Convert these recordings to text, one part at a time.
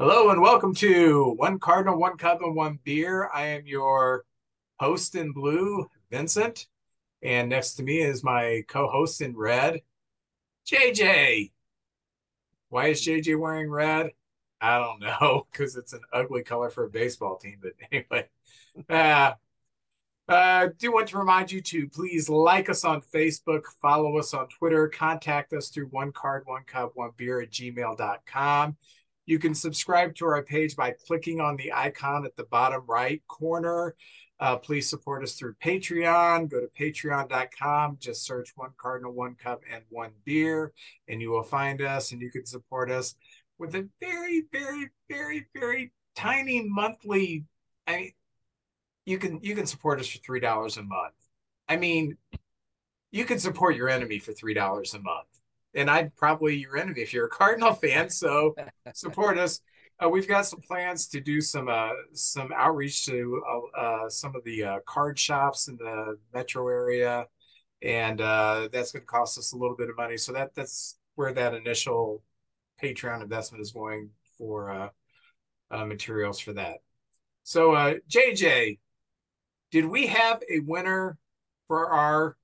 Hello and welcome to One Cardinal, One Cub, and One Beer. I am your host in blue, Vincent, and next to me is my co-host in red, JJ. Why is JJ wearing red? I don't know, because it's an ugly color for a baseball team. But anyway, uh, uh, do want to remind you to please like us on Facebook, follow us on Twitter, contact us through one card, one cup, one beer at gmail.com. You can subscribe to our page by clicking on the icon at the bottom right corner. Uh, please support us through Patreon. Go to patreon.com, just search One Cardinal, One Cub, and One Beer, and you will find us and you can support us with a very, very, very, very tiny monthly. I mean, you can you can support us for three dollars a month. I mean, you can support your enemy for three dollars a month and I'd probably your enemy if you're a Cardinal fan. So support us. Uh, we've got some plans to do some uh, some outreach to uh, uh some of the uh, card shops in the metro area, and uh, that's going to cost us a little bit of money. So that that's where that initial Patreon investment is going for materials for that. So JJ, did we have a winner for our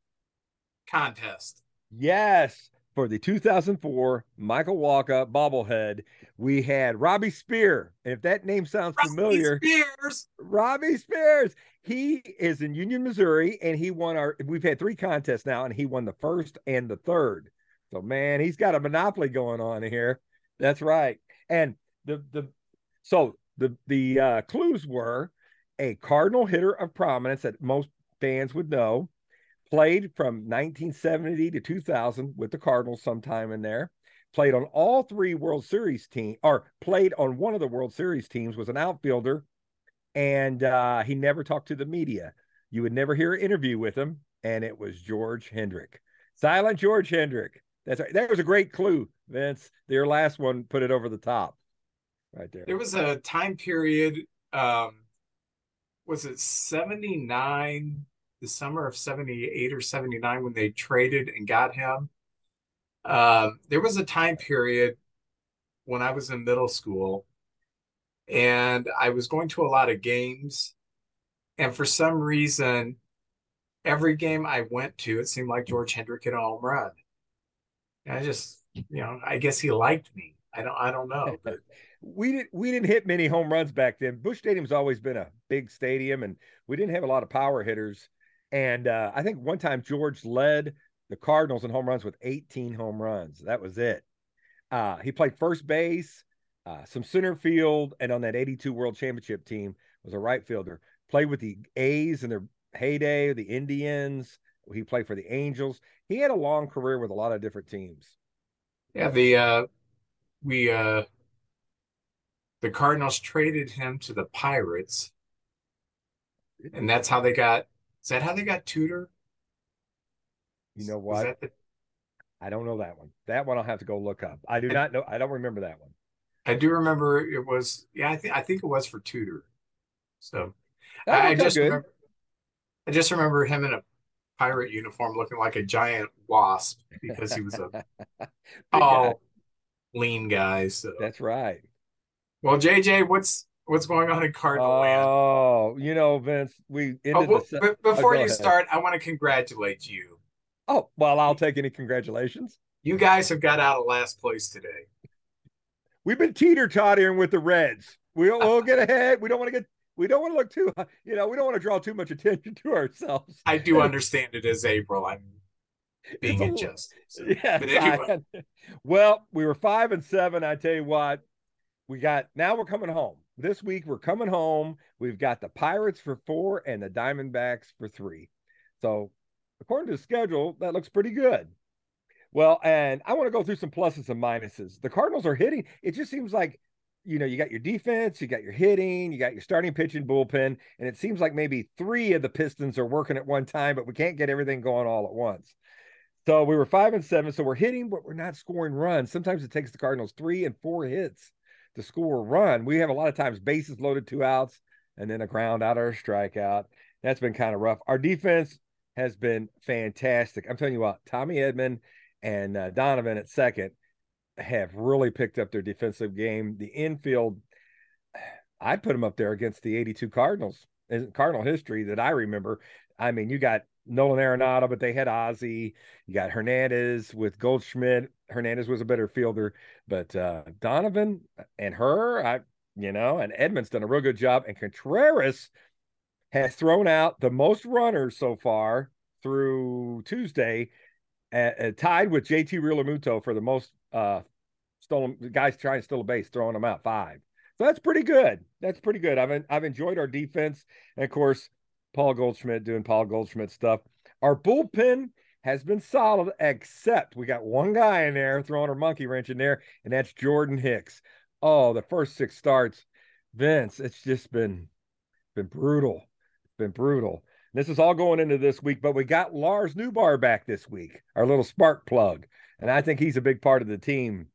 contest? Yes for the 2004 Michael Wacha bobblehead, we had Robbie Spear. And if that name sounds Robbie familiar, Spears. Robbie Spears. He is in Union, Missouri, and he won our. We've had three contests now, and he won the first and the third. So man, he's got a monopoly going on here. That's right. And the the so the the uh, clues were a cardinal hitter of prominence that most fans would know played from 1970 to 2000 with the Cardinals sometime in there. Played on all three World Series team, or played on one of the World Series teams. Was an outfielder, and uh, he never talked to the media. You would never hear an interview with him, and it was George Hendrick, silent George Hendrick. That's right. That was a great clue, Vince. Your last one put it over the top, right there. There was a time period. Um, was it 79 the summer of 78 or 79 when they traded and got him. Um, there was a time period when I was in middle school and I was going to a lot of games. And for some reason, every game I went to, it seemed like George Hendrick hit a home run. And I just, you know, I guess he liked me. I don't, I don't know, but we didn't, we didn't hit many home runs back then. Busch Stadium's always been a big stadium, and we didn't have a lot of power hitters. And uh, I think one time George led the Cardinals in home runs with 18 home runs. That was it. Uh, he played first base, uh, some center field, and on that 82 World Championship team was a right fielder. Played with the A's in their heyday, the Indians. He played for the Angels. He had a long career with a lot of different teams. Yeah, the uh, we uh, the Cardinals traded him to the Pirates, and that's how they got is that how they got Tudor? You know what? The... I don't know that one. That one I'll have to go look up. I do I, not know. I don't remember that one. I do remember it was. Yeah, I think I think it was for Tudor. So I, I just remember. I just remember him in a pirate uniform, looking like a giant wasp because he was a tall, lean guy. So that's right. Well, JJ, what's what's going on in Cardinal oh, land. Oh, you know, Vince, we oh, well, the... b- oh, before oh, you ahead. start, I want to congratulate you. Oh, well, I'll take any congratulations. You guys have got out of last place today. We've been teeter tottering with the Reds. We'll, we'll get ahead. We don't want to get. We don't want to look too. You know, we don't want to draw too much attention to ourselves. I do understand it is April. I'm being unjust. So. Yeah. Anyway. well, we were five and seven. I tell you what, we got. Now we're coming home this week we're coming home. We've got the Pirates for four and the Diamondbacks for three. So, according to the schedule, that looks pretty good. Well, and I want to go through some pluses and minuses. The Cardinals are hitting. It just seems like, you know, you got your defense, you got your hitting, you got your starting pitching bullpen, and it seems like maybe three of the Pistons are working at one time, but we can't get everything going all at once. So we were five and seven. So we're hitting, but we're not scoring runs. Sometimes it takes the Cardinals three and four hits to score a run. We have a lot of times bases loaded, two outs, and then a ground out or a strikeout. That's been kind of rough. Our defense has been fantastic. I'm telling you what, Tommy Edman and uh, Donovan at second. have really picked up their defensive game. The infield, I'd put them up there against the 82 Cardinals in Cardinal history that I remember. I mean, you got Nolan Arenado, but they had Ozzie. You got Hernandez with Goldschmidt. Hernandez was a better fielder, but uh, Donovan and her, I you know, and Edman's done a real good job. And Contreras has thrown out the most runners so far through Tuesday, tied with JT Realmuto for the most uh, stolen guys trying to steal a base, throwing them out five. So that's pretty good. That's pretty good. I've I've enjoyed our defense, and of course, Paul Goldschmidt doing Paul Goldschmidt stuff. Our bullpen has been solid, except we got one guy in there throwing a monkey wrench in there, and that's Jordan Hicks. Oh, the first six starts, Vince, it's just been been brutal. It's been brutal. This is all going into this week, but we got Lars Nootbaar back this week, our little spark plug. And I think he's a big part of the team.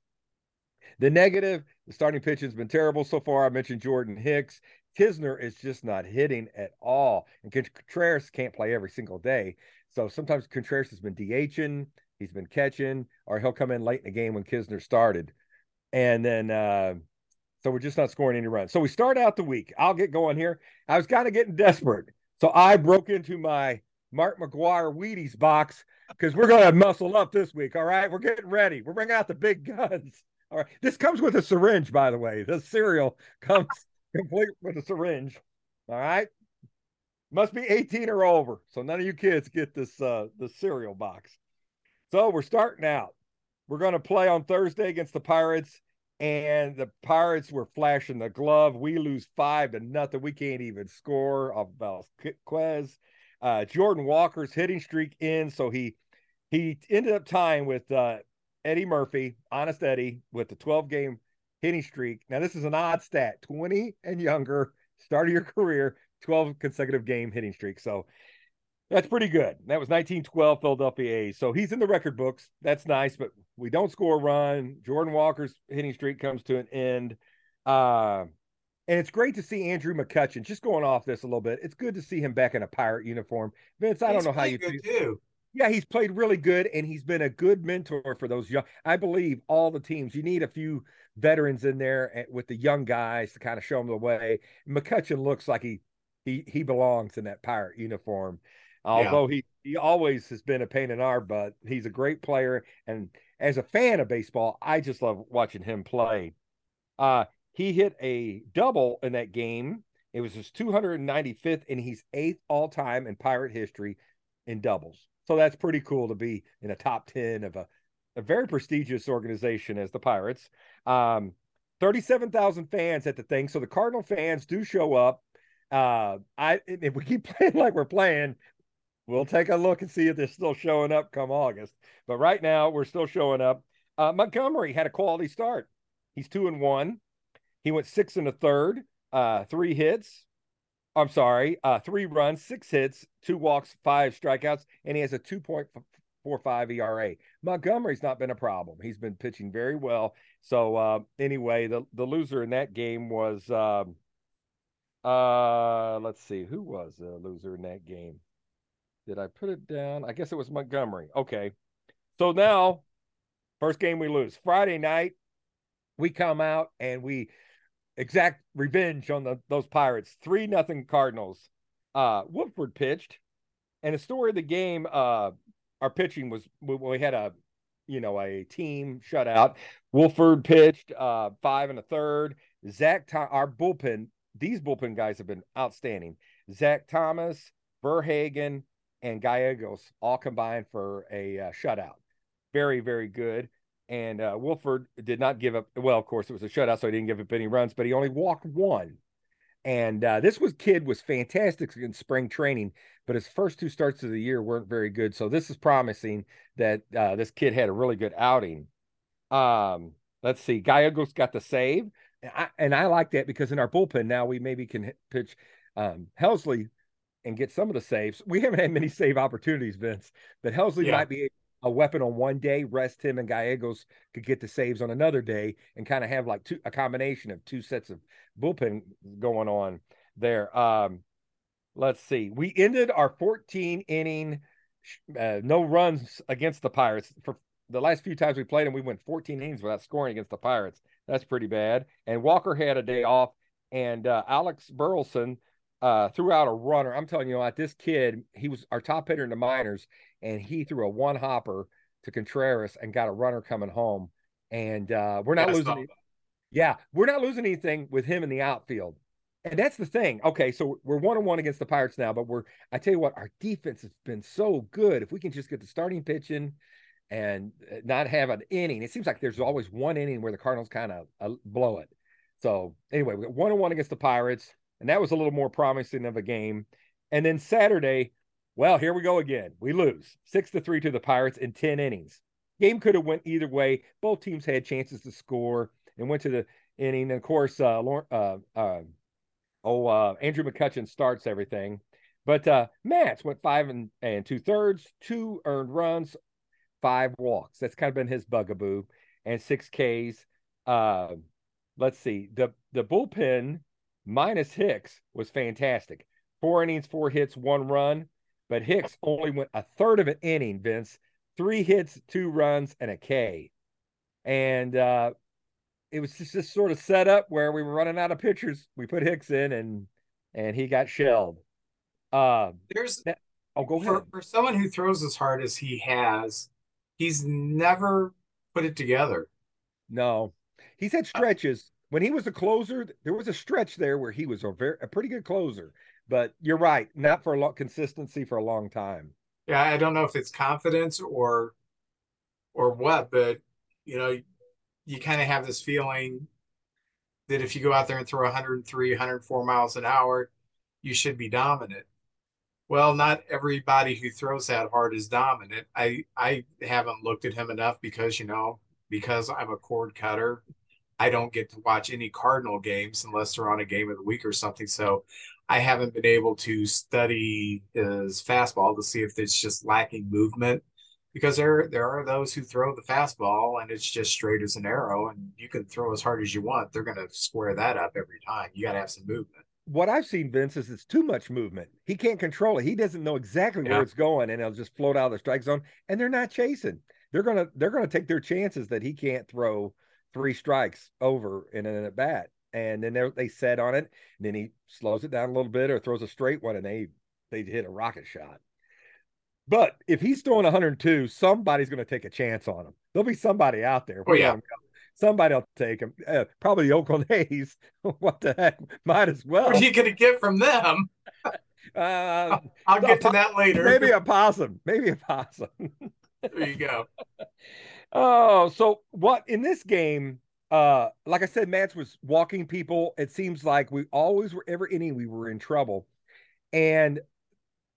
The negative, the starting pitch has been terrible so far. I mentioned Jordan Hicks. Knizner is just not hitting at all. And Contreras can't play every single day. So sometimes Contreras has been DHing, he's been catching, or he'll come in late in the game when Knizner started. And then uh, so we're just not scoring any runs. So we start out the week. I'll get going here. I was kind of getting desperate. So I broke into my Mark McGwire Wheaties box because we're going to muscle up this week. All right. We're getting ready. We're bringing out the big guns. All right. This comes with a syringe, by the way. The cereal comes complete with a syringe. All right. Must be 18 or over. So none of you kids get this uh the cereal box. So we're starting out. We're to play on Thursday against the Pirates and the Pirates were flashing the glove. We lose five to nothing. We can't even score off Vasquez. Uh, Jordan Walker's hitting streak in, so he he ended up tying with uh, Eddie Murphy, Honest Eddie, with the 12 game hitting streak. Now this is an odd stat: 20 and younger, start of your career, 12 consecutive game hitting streak. So that's pretty good. That was 1912 Philadelphia A's. So he's in the record books. That's nice, but we don't score a run. Jordan Walker's hitting streak comes to an end. Uh, and it's great to see Andrew McCutchen just going off this a little bit. It's good to see him back in a pirate uniform. Vince, I don't know how you do. Too. Yeah, he's played really good and he's been a good mentor for those young. I believe all the teams, you need a few veterans in there eh, with the young guys to kind of show them the way. McCutchen looks like he he he belongs in that pirate uniform. Although yeah. he he always has been a pain in our butt, he's a great player. And as a fan of baseball, I just love watching him play. Uh, he hit a double in that game. It was his 295th, and he's eighth all time in Pirate history in doubles. So that's pretty cool to be in a top 10 of a, a very prestigious organization as the Pirates. Um, 37,000 fans at the thing. So the Cardinal fans do show up. Uh, I if we keep playing like we're playing, We'll take a look and see if they're still showing up come August. But right now, we're still showing up. Uh, Montgomery had a quality start. He's two and one. He went six and a third, uh, three hits. I'm sorry, uh, three runs, six hits, two walks, five strikeouts, and he has a 2.45 ERA. Montgomery's not been a problem. He's been pitching very well. So uh, anyway, the the loser in that game was um, uh, let's see, who was the loser in that game? Did I put it down? I guess it was Montgomery. Okay. So now, first game we lose. Friday night, we come out and we exact revenge on the those Pirates. Three nothing Cardinals. Uh Woodford pitched. And the story of the game, uh, our pitching was we, we had a you know a team shutout. Woodford pitched uh five and a third. Zach, our bullpen, these bullpen guys have been outstanding. Zach Thomas, Verhagen, and Gallegos all combined for a uh, shutout. Very, very good. And uh, Woodford did not give up. Well, of course, it was a shutout, so he didn't give up any runs, but he only walked one. And uh, this was kid was fantastic in spring training, but his first two starts of the year weren't very good. So this is promising that uh, this kid had a really good outing. Um, let's see, Gallegos got the save, and I, and I like that because in our bullpen now we maybe can pitch um, Helsley and get some of the saves. We haven't had many save opportunities, Vince, but Helsley yeah. might be a weapon on one day. Rest him and Gallegos could get the saves on another day and kind of have like two a combination of two sets of bullpen going on there. Um, let's see. We ended our 14 inning uh, no runs against the Pirates for the last few times we played them, we went 14 innings without scoring against the Pirates. That's pretty bad. And Walker had a day off, and uh, Alec Burleson uh, threw out a runner. I'm telling you what, this kid, he was our top hitter in the minors, and he threw a one hopper to Contreras and got a runner coming home. And uh, we're not losing. Yeah, we're not losing anything with him in the outfield. And that's the thing. Okay, so we're one on one against the Pirates now, but we're I tell you what, our defense has been so good. If we can just get the starting pitching and uh, not have an inning, it seems like there's always one inning where the Cardinals kind of uh, blow it. So anyway, we got one on one against the Pirates, and that was a little more promising of a game. And then Saturday, well, here we go again. We lose six to three to the Pirates in 10 innings. Game could have went either way. Both teams had chances to score and went to the inning. And of course, uh, uh, uh, oh, uh, Andrew McCutchen starts everything. But uh, Matz went five and, and two thirds, two earned runs, five walks. That's kind of been his bugaboo, and six Ks. Uh, let's see. The the bullpen minus Hicks was fantastic. Four innings, four hits, one run. But Hicks only went a third of an inning, Vince. Three hits, two runs, and a K. And uh, it was just, just sort of set up where we were running out of pitchers. We put Hicks in, and and he got shelled. Uh, There's oh, go ahead. For, for someone who throws as hard as he has, he's never put it together. No, he's had stretches. When he was a closer, there was a stretch there where he was a very a pretty good closer. But you're right, not for a lot consistency for a long time. Yeah, I don't know if it's confidence or or what, but you know, you kind of have this feeling that if you go out there and throw 103, 104 miles an hour, you should be dominant. Well, not everybody who throws that hard is dominant. I I haven't looked at him enough because you know because I'm a cord cutter, I don't get to watch any Cardinal games unless they're on a game of the week or something. So I haven't been able to study his fastball to see if it's just lacking movement because there there are those who throw the fastball and it's just straight as an arrow and you can throw as hard as you want. They're going to square that up every time. You got to have some movement. What i've seen vince is it's too much movement. He can't control it. He doesn't know exactly yeah. where it's going and it'll just float out of the strike zone and they're not chasing. They're to they're going to take their chances that he can't throw three strikes over in an at bat and then they set on it and then he slows it down a little bit or throws a straight one and they they hit a rocket shot but if he's throwing 102, somebody's going to take a chance on him. There'll be somebody out there. Oh, yeah. Somebody will take him. Uh, probably the Oakland A's. what the heck? Might as well. What are you going to get from them? Uh, I'll get to that later. Maybe a possum. Maybe a possum. there you go. Oh, so what in this game? Uh, like I said, Matz was walking people. It seems like we always were every inning we were in trouble, and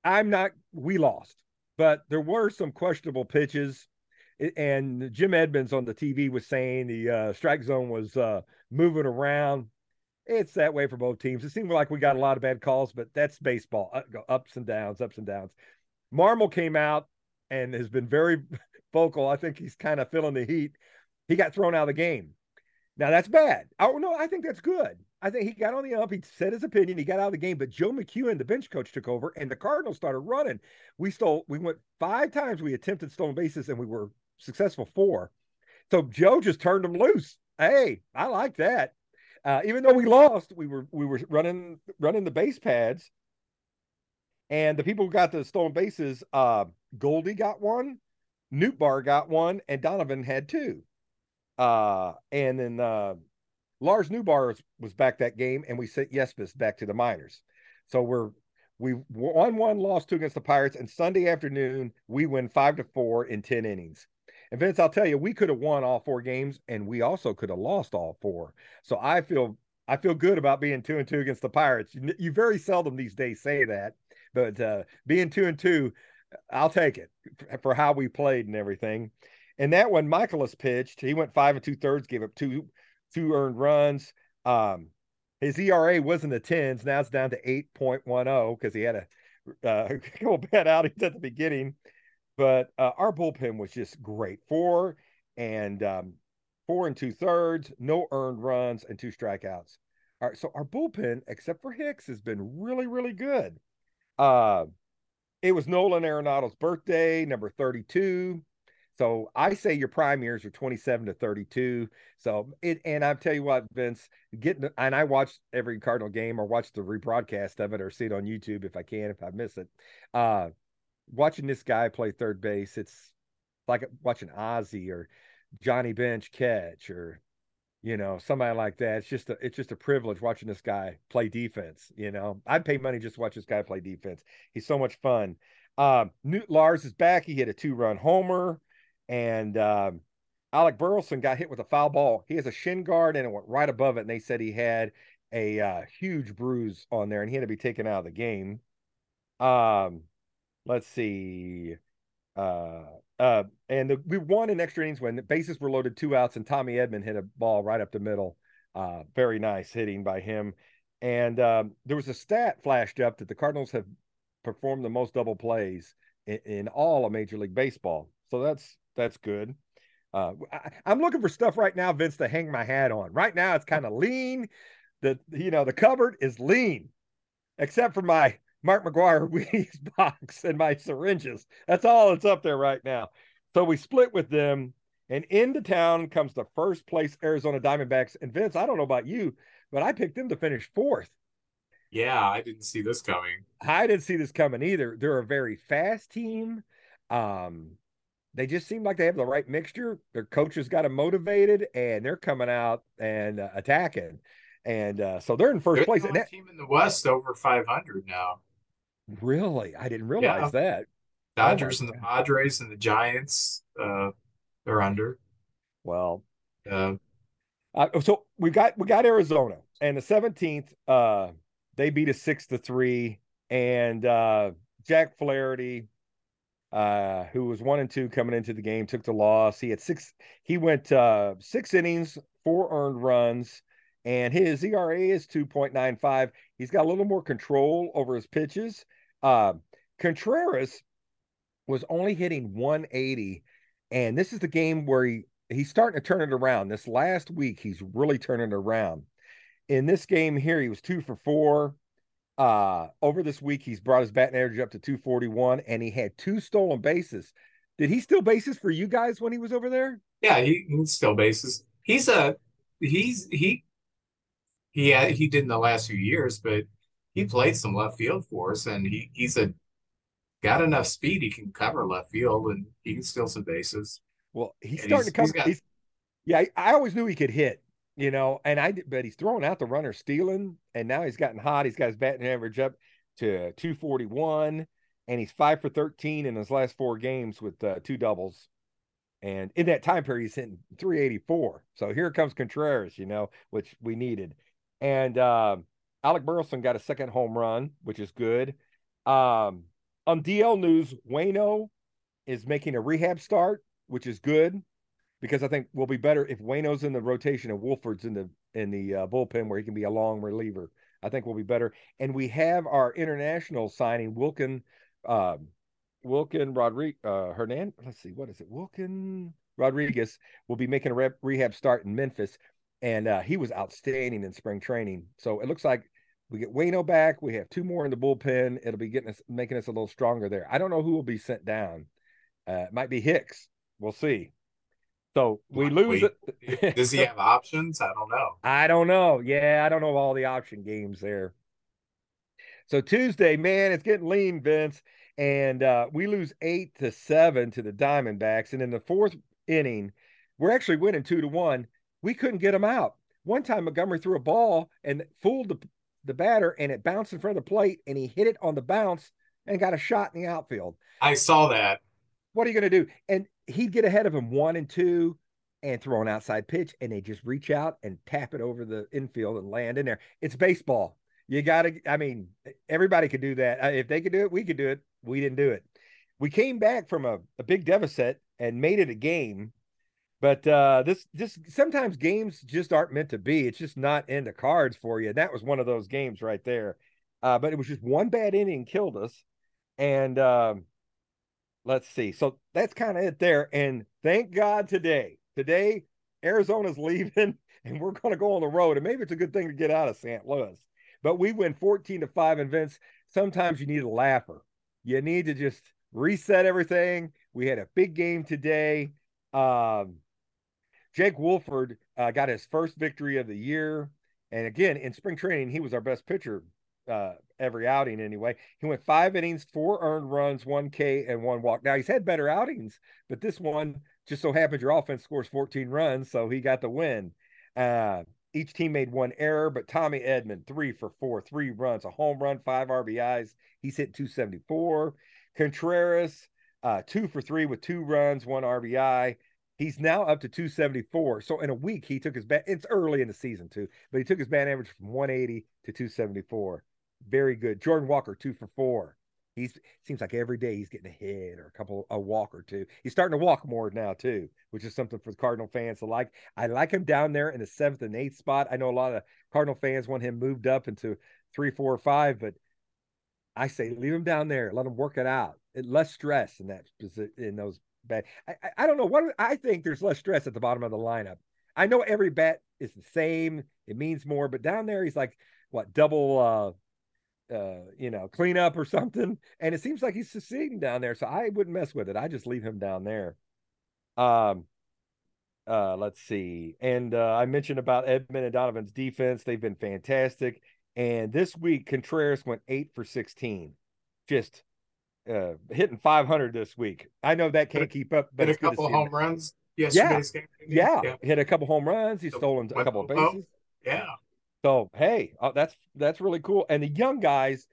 I'm not. We lost but there were some questionable pitches. And Jim Edmonds on the TV was saying the uh, strike zone was uh, moving around. It's that way for both teams. It seemed like we got a lot of bad calls, but that's baseball uh, ups and downs, ups and downs. Marmol came out and has been very vocal. I think he's kind of feeling the heat. He got thrown out of the game. Now that's bad. Oh no, I think that's good. I think he got on the ump. He said his opinion. He got out of the game. But Joe McEwing, the bench coach, took over, and the Cardinals started running. We stole. We went five times. We attempted stolen bases, and we were successful four. So Joe just turned them loose. Hey, I like that. Uh, even though we lost, we were we were running running the base pads, and the people who got the stolen bases, uh, Goldie got one, Nootbaar got one, and Donovan had two. Uh, and then uh, Lars Nootbaar was back that game, and we sent Yepez back to the minors. So we're we won one, lost two against the Pirates, and Sunday afternoon we win five to four in ten innings. And Vince, I'll tell you, we could have won all four games, and we also could have lost all four. So I feel I feel good about being two and two against the Pirates. You, you very seldom these days say that, but uh, being two and two, I'll take it for how we played and everything. And that one, Mikolas pitched. He went five and two thirds, gave up two two earned runs. Um, his ERA was in the tens. Now it's down to 8.10 because he had a uh, couple bad outings at the beginning. But uh, our bullpen was just great. Four and um, four and two thirds, no earned runs, and two strikeouts. All right, so our bullpen, except for Hicks, has been really, really good. Uh, it was Nolan Arenado's birthday, number 32. So I say your prime years are 27 to 32. So it, and I'll tell you what, Vince, getting, and I watch every Cardinal game or watch the rebroadcast of it or see it on YouTube if I can, if I miss it. Uh, watching this guy play third base, it's like watching Ozzie or Johnny Bench catch or you know somebody like that. It's just a it's just a privilege watching this guy play defense. You know, I'd pay money just to watch this guy play defense. He's so much fun. Um, Newt Lars is back. He hit a two run homer, and um, Alec Burleson got hit with a foul ball. He has a shin guard, and it went right above it. And they said he had a uh, huge bruise on there, and he had to be taken out of the game. Um, let's see. Uh, uh, and the, we won in extra innings when the bases were loaded, two outs, and Tommy Edman hit a ball right up the middle. Uh, very nice hitting by him. And um, there was a stat flashed up that the Cardinals have performed the most double plays in, in all of Major League Baseball. So that's that's good. Uh, I, I'm looking for stuff right now, Vince, to hang my hat on. Right now, it's kind of lean. The you know the cupboard is lean, except for my Mark McGwire Wheaties box and my syringes. That's all that's up there right now. So we split with them, and into town comes the first place Arizona Diamondbacks. And Vince, I don't know about you, but I picked them to finish fourth. Yeah, I didn't see this coming. I didn't see this coming either. They're a very fast team. Um, they just seem like they have the right mixture. Their coaches got them motivated, and they're coming out and uh, attacking. And uh, so they're in 1st place. The team in the West over 500 now. Really? I didn't realize yeah. that. Dodgers oh and the God. Padres and the Giants uh are under. Well, uh, uh, so we got we got Arizona and the 17th uh they beat us 6 to 3 and uh Jack Flaherty uh who was 1 and 2 coming into the game took the loss. He had six he went uh 6 innings, 4 earned runs and his ERA is 2.95. He's got a little more control over his pitches. Uh, Contreras was only hitting 180, and this is the game where he he's starting to turn it around. This last week, he's really turning it around. In this game here, he was two for four. Uh, over this week, he's brought his batting average up to 241, and he had two stolen bases. Did he steal bases for you guys when he was over there? Yeah, he, he still bases. He's a he's he he had, he did in the last few years, but he played some left field for us, and he he's a got enough speed he can cover left field and he can steal some bases. Well, he's and starting he's, to come. He's got, he's, yeah, I always knew he could hit, you know, and I but he's throwing out the runner stealing, and now he's gotten hot. He's got his batting average up to 241, and he's five for 13 in his last four games with uh, two doubles. And in that time period, he's hitting 384. So here comes Contreras, you know, which we needed. And uh, Alec Burleson got a second home run, which is good. Um, on DL News, Waino is making a rehab start, which is good because I think we'll be better if Waino's in the rotation and Woodford's in the in the uh, bullpen where he can be a long reliever. I think we'll be better. And we have our international signing, Wilking, uh, Wilking Rodriguez, uh. Let's see, what is it? Wilking Rodriguez will be making a re- rehab start in Memphis and uh, he was outstanding in spring training. So it looks like we get Waino back. We have two more in the bullpen. It'll be getting us, making us a little stronger there. I don't know who will be sent down. Uh, it might be Hicks. We'll see. So we lose it. Does he have options? I don't know. I don't know. Yeah, I don't know all the option games there. So Tuesday, man, it's getting lean, Vince, and uh, we lose eight to seven to the Diamondbacks. And in the fourth inning, we're actually winning two to one we couldn't get him out. One time Montgomery threw a ball and fooled the, the batter and it bounced in front of the plate and he hit it on the bounce and got a shot in the outfield. I saw that. What are you going to do? And he'd get ahead of him one and two and throw an outside pitch and they just reach out and tap it over the infield and land in there. It's baseball. You got to, I mean, everybody could do that. Uh, if they could do it, we could do it. We didn't do it. We came back from a, a big deficit and made it a game but uh, this just sometimes games just aren't meant to be. It's just not in the cards for you. And that was one of those games right there. Uh, but it was just one bad inning killed us. And um, let's see. So that's kind of it there. And thank God today, today Arizona's leaving and we're going to go on the road. And maybe it's a good thing to get out of St. Louis. But we win 14 to 5. And Vince, sometimes you need a laugher. You need to just reset everything, We had a big game today. Um, Jake Woodford uh, got his first victory of the year. And again, in spring training, he was our best pitcher uh, every outing anyway. He went five innings, four earned runs, one K, and one walk. Now he's had better outings, but this one just so happens your offense scores 14 runs, so he got the win. Uh, each team made one error, but Tommy Edman, three for four, three runs, a home run, five RBIs. He's hit 274. Contreras, uh, two for three with two runs, one RBI. He's now up to 274. So in a week, he took his bat. It's early in the season too, but he took his bat average from 180 to 274. Very good. Jordan Walker, two for four. He's seems like every day he's getting a hit or a couple a walk or two. He's starting to walk more now too, which is something for the Cardinal fans to like. I like him down there in the seventh and eighth spot. I know a lot of Cardinal fans want him moved up into three, four, or five, but I say leave him down there. Let him work it out. It, less stress in that position in those bad. I, I, don't know what I think. There's less stress at the bottom of the lineup. I know every bat is the same. It means more, but down there he's like what double uh uh, you know, cleanup or something. And it seems like he's succeeding down there. So I wouldn't mess with it. I just leave him down there. Um, uh, let's see. And uh, I mentioned about Edman and Donovan's defense. They've been fantastic. And this week, Contreras went eight for 16, just uh, hitting 500 this week. I know that can't keep up, but hit a couple home him. runs yesterday's yeah. game. Yeah. yeah. Hit a couple home runs. He's stolen a couple of bases. Yeah. So hey, uh, that's that's really cool. And the young guys,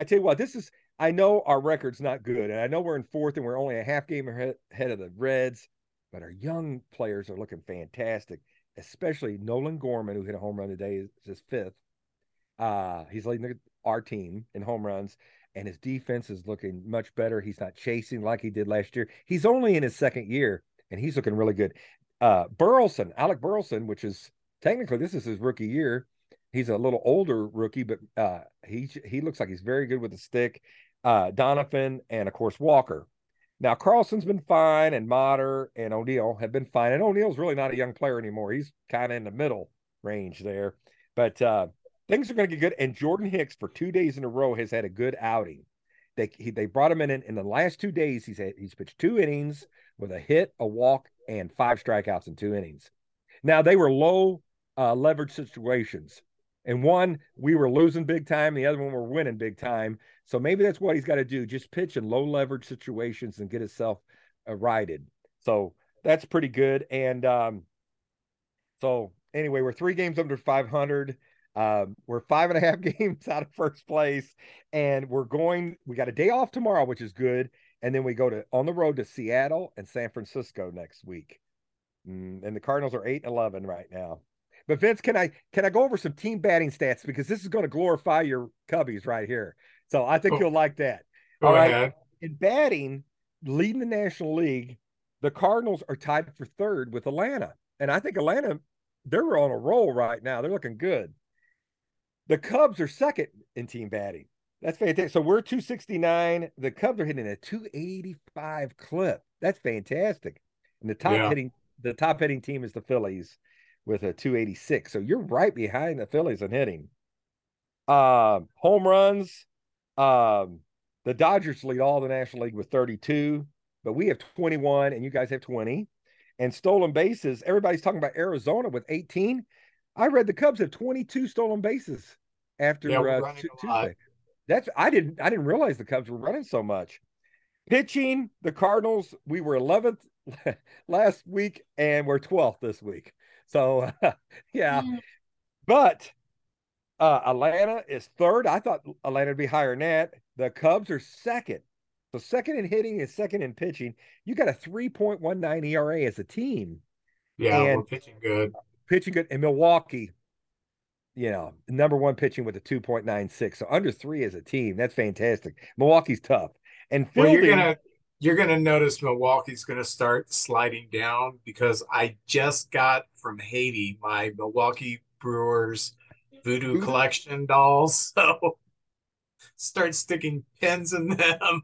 I tell you what, this is. I know our record's not good, and I know we're in fourth, and we're only a half game ahead, ahead of the Reds, but our young players are looking fantastic. Especially Nolan Gorman, who hit a home run today, is his fifth. Uh, he's leading our team in home runs, and his defense is looking much better. He's not chasing like he did last year. He's only in his second year, and he's looking really good. Uh, Burleson, Alec Burleson, which is technically this is his rookie year he's a little older rookie, but uh, he he looks like he's very good with the stick. Uh, Donovan and of course Walker. Now Carlson's been fine, and Motter and O'Neill have been fine. And O'Neill's really not a young player anymore. He's kind of in the middle range there. But uh, things are going to get good. And Jordan Hicks for two days in a row has had a good outing. They he, they brought him in, in in the last two days. He's had he's pitched two innings with a hit, a walk, and five strikeouts in two innings. Now they were low uh, leverage situations. And one, we were losing big time. The other one, we're winning big time. So maybe that's what he's got to do. Just pitch in low leverage situations and get himself uh, righted. So that's pretty good. And um, so anyway, we're three games under 500. Um, we're five and a half games out of first place, and we're going. We got a day off tomorrow, which is good, and then we go to on the road to Seattle and San Francisco next week. Mm, and the Cardinals are eight and eleven right now. But Vince, can I can I go over some team batting stats because this is going to glorify your Cubbies right here. So I think oh. you'll like that. Go All right. Ahead. In batting, leading the National League, the Cardinals are tied for third with Atlanta. And I think Atlanta, they're on a roll right now. They're looking good. The Cubs are second in team batting. That's fantastic. So we're 269. The Cubs are hitting a 285 clip. That's fantastic. And the top yeah. hitting the top hitting team is the Phillies with a 286. So you're right behind the Phillies in hitting. Uh, home runs. Um, the Dodgers lead all the National League with 32, but we have 21 and you guys have 20. And stolen bases, everybody's talking about Arizona with 18. I read the Cubs have 22 stolen bases after yeah, uh, Tuesday. That's I didn't I didn't realize the Cubs were running so much. Pitching, the Cardinals, we were 11th last week and we're 12th this week. So yeah, mm. but uh, Atlanta is third. I thought Atlanta would be higher than that. The Cubs are second. So second in hitting and second in pitching. You got a 3.19 ERA as a team. Yeah, and we're pitching good. Pitching good. in Milwaukee, you know, number one pitching with a 2.96. So under three as a team. That's fantastic. Milwaukee's tough. And fielding, well, you're gonna you're going to notice Milwaukee's going to start sliding down because I just got from Haiti my Milwaukee Brewers voodoo collection dolls. So start sticking pins in them.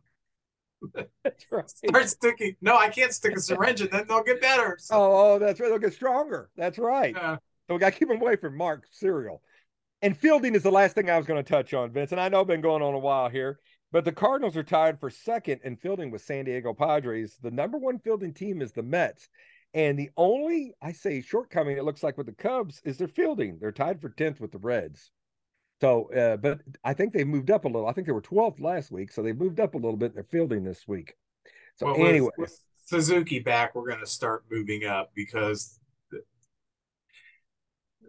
That's right. Start sticking. No, I can't stick a syringe and then they'll get better. So. Oh, oh, that's right. They'll get stronger. That's right. Yeah. So we got to keep them away from Mark cereal. And fielding is the last thing I was going to touch on, Vince. And I know I've been going on a while here. But the Cardinals are tied for second in fielding with San Diego Padres. The number one fielding team is the Mets. And the only, I say, shortcoming it looks like with the Cubs is their fielding. They're tied for 10th with the Reds. So, uh, but I think they moved up a little. I think they were 12th last week. So they moved up a little bit in their fielding this week. So, well, anyway. With, with Suzuki back, we're going to start moving up because the,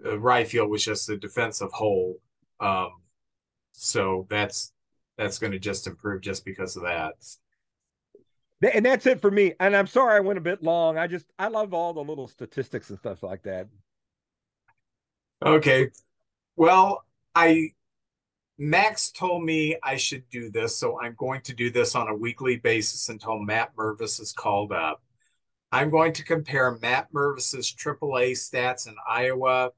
the right field was just a defensive hole. Um, so that's that's going to just improve just because of that. And that's it for me. And I'm sorry I went a bit long. I just I love all the little statistics and stuff like that. Okay. Well, I Max told me I should do this, so I'm going to do this on a weekly basis until Matt Mervis is called up. I'm going to compare Matt Mervis's AAA stats in Iowa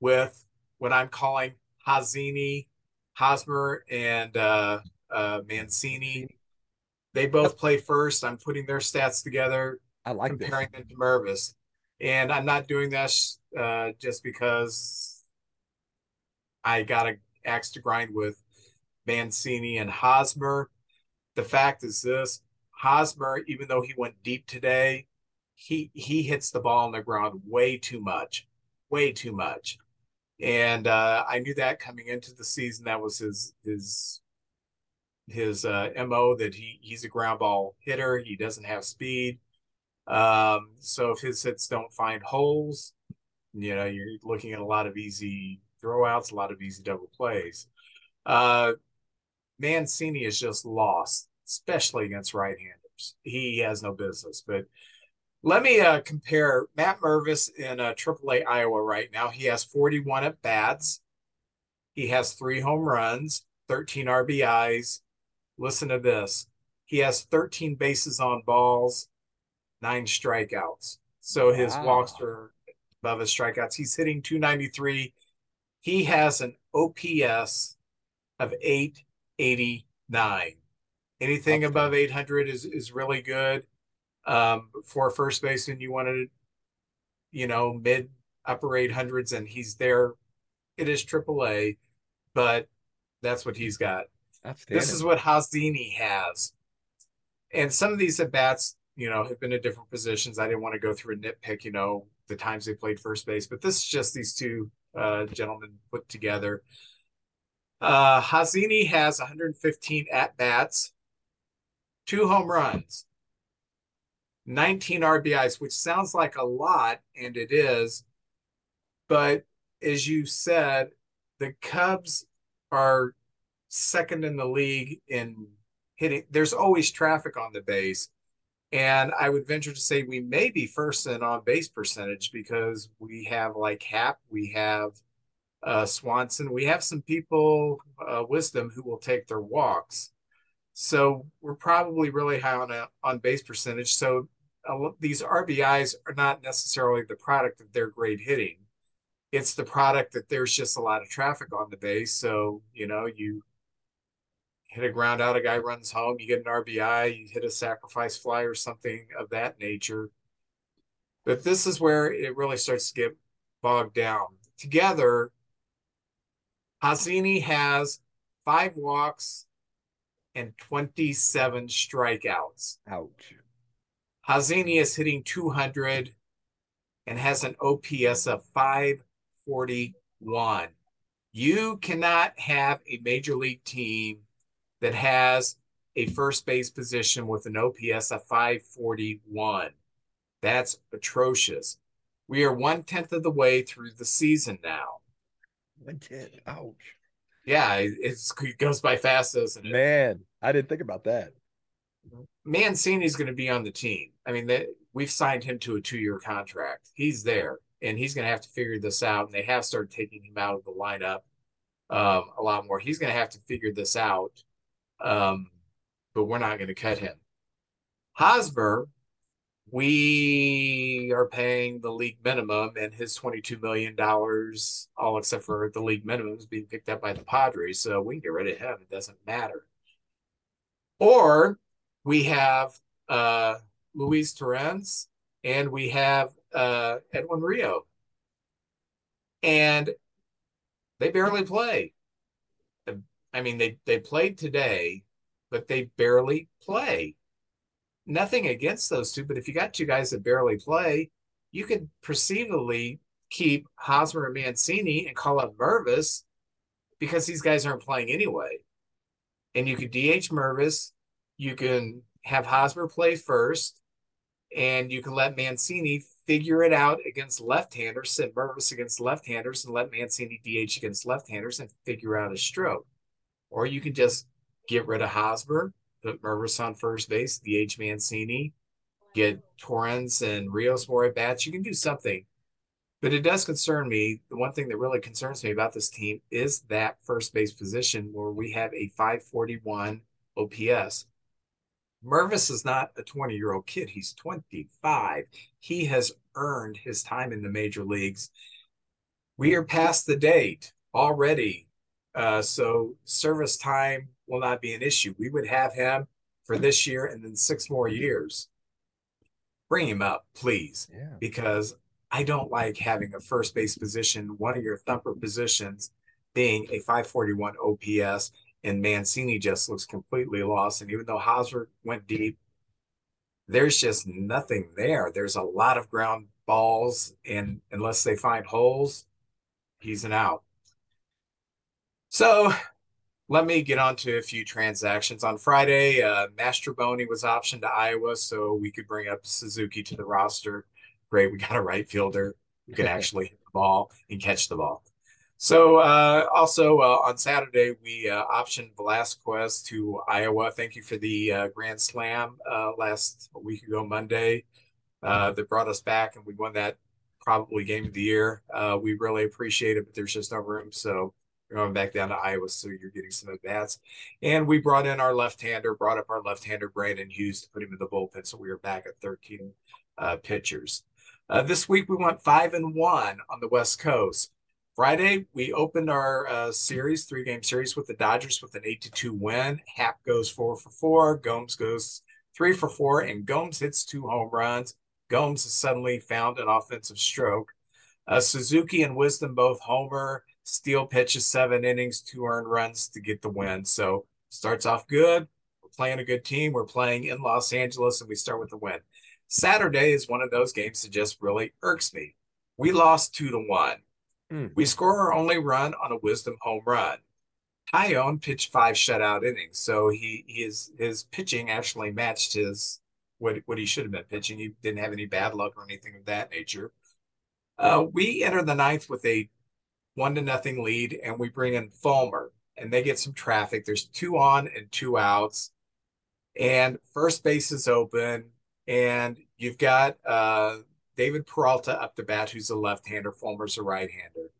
with what I'm calling Hazzini Hosmer and uh, uh, Mancini. They both play first. I'm putting their stats together. I like comparing this. them to Mervis, and I'm not doing this uh, just because I got a axe to grind with Mancini and Hosmer. The fact is this: Hosmer, even though he went deep today, he he hits the ball on the ground way too much, way too much and uh, I knew that coming into the season. That was his his his uh, mo that he he's a ground ball hitter. He doesn't have speed. Um, so if his hits don't find holes, you know you're looking at a lot of easy throwouts, a lot of easy double plays. Uh, Mancini is just lost, especially against right-handers. He has no business, but let me uh, compare Matt Mervis in uh, AAA Iowa right now. He has 41 at bats. He has three home runs, 13 RBIs. Listen to this. He has 13 bases on balls, nine strikeouts. So his wow. walks are above his strikeouts. He's hitting 293. He has an OPS of 889. Anything That's above 800 is, is really good um, for first baseman, you wanted, you know, mid upper 800s, and he's there. It is AAA, but that's what he's got. This is what Hazzini has. And some of these at bats, you know, have been in different positions. I didn't want to go through a nitpick, you know, the times they played first base, but this is just these two uh, gentlemen put together. Uh, Hazzini has 115 at bats, two home runs. 19 RBIs, which sounds like a lot, and it is. But as you said, the Cubs are second in the league in hitting. There's always traffic on the base. And I would venture to say we may be first in on base percentage because we have like Hap, we have uh, Swanson, we have some people, uh, wisdom, who will take their walks. So we're probably really high on a, on base percentage. So these RBIs are not necessarily the product of their great hitting. It's the product that there's just a lot of traffic on the base. So, you know, you hit a ground out, a guy runs home, you get an RBI, you hit a sacrifice fly or something of that nature. But this is where it really starts to get bogged down. Together, Hazzini has five walks and 27 strikeouts. Ouch. Hazzini is hitting 200 and has an OPS of 541. You cannot have a major league team that has a first base position with an OPS of 541. That's atrocious. We are one tenth of the way through the season now. One tenth. Ouch. Yeah, it goes by fast, doesn't it? Man, I didn't think about that. Mancini's going to be on the team. I mean, they, we've signed him to a two-year contract. He's there, and he's going to have to figure this out. And they have started taking him out of the lineup um, a lot more. He's going to have to figure this out, um, but we're not going to cut him. Hosmer, we are paying the league minimum, and his $22 million, all except for the league minimum, is being picked up by the Padres. So we can get rid of him. It doesn't matter. Or we have uh, Luis Torrens and we have uh, Edwin Rio. And they barely play. I mean, they, they played today, but they barely play. Nothing against those two, but if you got two guys that barely play, you could perceivably keep Hosmer and Mancini and call up Mervis because these guys aren't playing anyway. And you could DH Mervis, you can have Hosmer play first, and you can let Mancini figure it out against left-handers, send Mervis against left-handers, and let Mancini DH against left-handers and figure out a stroke. Or you can just get rid of Hosmer, put Mervis on first base, DH Mancini, get Torrens and Rios more at bats. You can do something. But it does concern me. The one thing that really concerns me about this team is that first base position where we have a 541 OPS. Mervis is not a 20 year old kid. He's 25. He has earned his time in the major leagues. We are past the date already. Uh, so service time will not be an issue. We would have him for this year and then six more years. Bring him up, please, Yeah. because I don't like having a first base position, one of your thumper positions, being a 541 OPS, and Mancini just looks completely lost. And even though Hosmer went deep, there's just nothing there. There's a lot of ground balls, and unless they find holes, he's an out. So let me get on to a few transactions. On Friday, uh, Mastrobuoni was optioned to Iowa, so we could bring up Suzuki to the roster. Great, we got a right fielder who can actually hit the ball and catch the ball. So uh, also uh, on Saturday, we uh, optioned Velázquez to Iowa. Thank you for the uh, Grand Slam uh, last week ago, Monday, uh, that brought us back, and we won that probably game of the year. we really appreciate it, but there's just no room. So going back down to Iowa, so you're getting some at bats. And we brought in our left-hander, brought up our left-hander Brandon Hughes to put him in the bullpen, so we were back at 13 uh, pitchers. Uh, this week we went five and one on the West Coast. Friday, we opened our uh, series, three game series with the Dodgers with an eight to two win. Happ goes four for four. Gomes goes three for four, and Gomes hits two home runs. Gomes has suddenly found an offensive stroke. Uh, Suzuki and Wisdom both homer. Steele pitches seven innings, two earned runs to get the win. So starts off good. We're playing a good team. We're playing in Los Angeles, and we start with the win. Saturday is one of those games that just really irks me. We lost two to one. Mm. We score our only run on a Wisdom home run. Taillon pitched five shutout innings, so he his his pitching actually matched his what what he should have been pitching. He didn't have any bad luck or anything of that nature. Uh, we enter the ninth with a one to nothing lead, and we bring in Fulmer, and they get some traffic. There's two on and two outs, and first base is open, and you've got uh, David Peralta up the bat, who's a left-hander. Fulmer's a right-hander.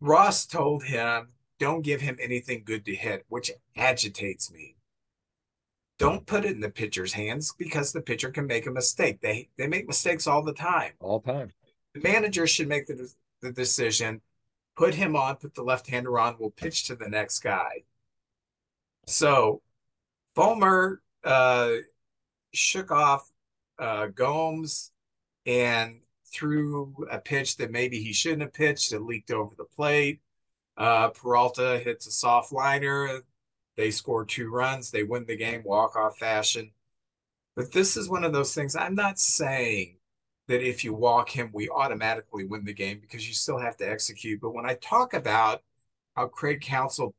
Ross told him, don't give him anything good to hit, which agitates me. Don't put it in the pitcher's hands because the pitcher can make a mistake. They they make mistakes all the time. All time. The manager should make the, the decision, put him on, put the left-hander on, we'll pitch to the next guy. So Fulmer uh, shook off uh, Gomes and threw a pitch that maybe he shouldn't have pitched. It leaked over the plate. Uh, Peralta hits a soft liner. They score two runs. They win the game walk off fashion. But this is one of those things. I'm not saying that if you walk him, we automatically win the game because you still have to execute. But when I talk about how Craig Counsell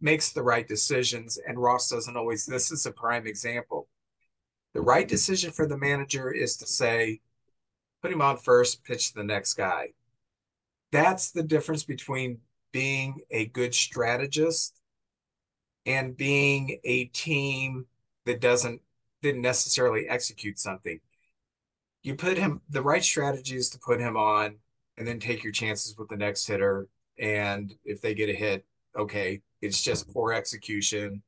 makes the right decisions and Ross doesn't always, this is a prime example. The right decision for the manager is to say, put him on first, pitch the next guy. That's the difference between being a good strategist and being a team that doesn't didn't necessarily execute something. You put him the right strategy is to put him on and then take your chances with the next hitter. And if they get a hit, okay, it's just poor execution.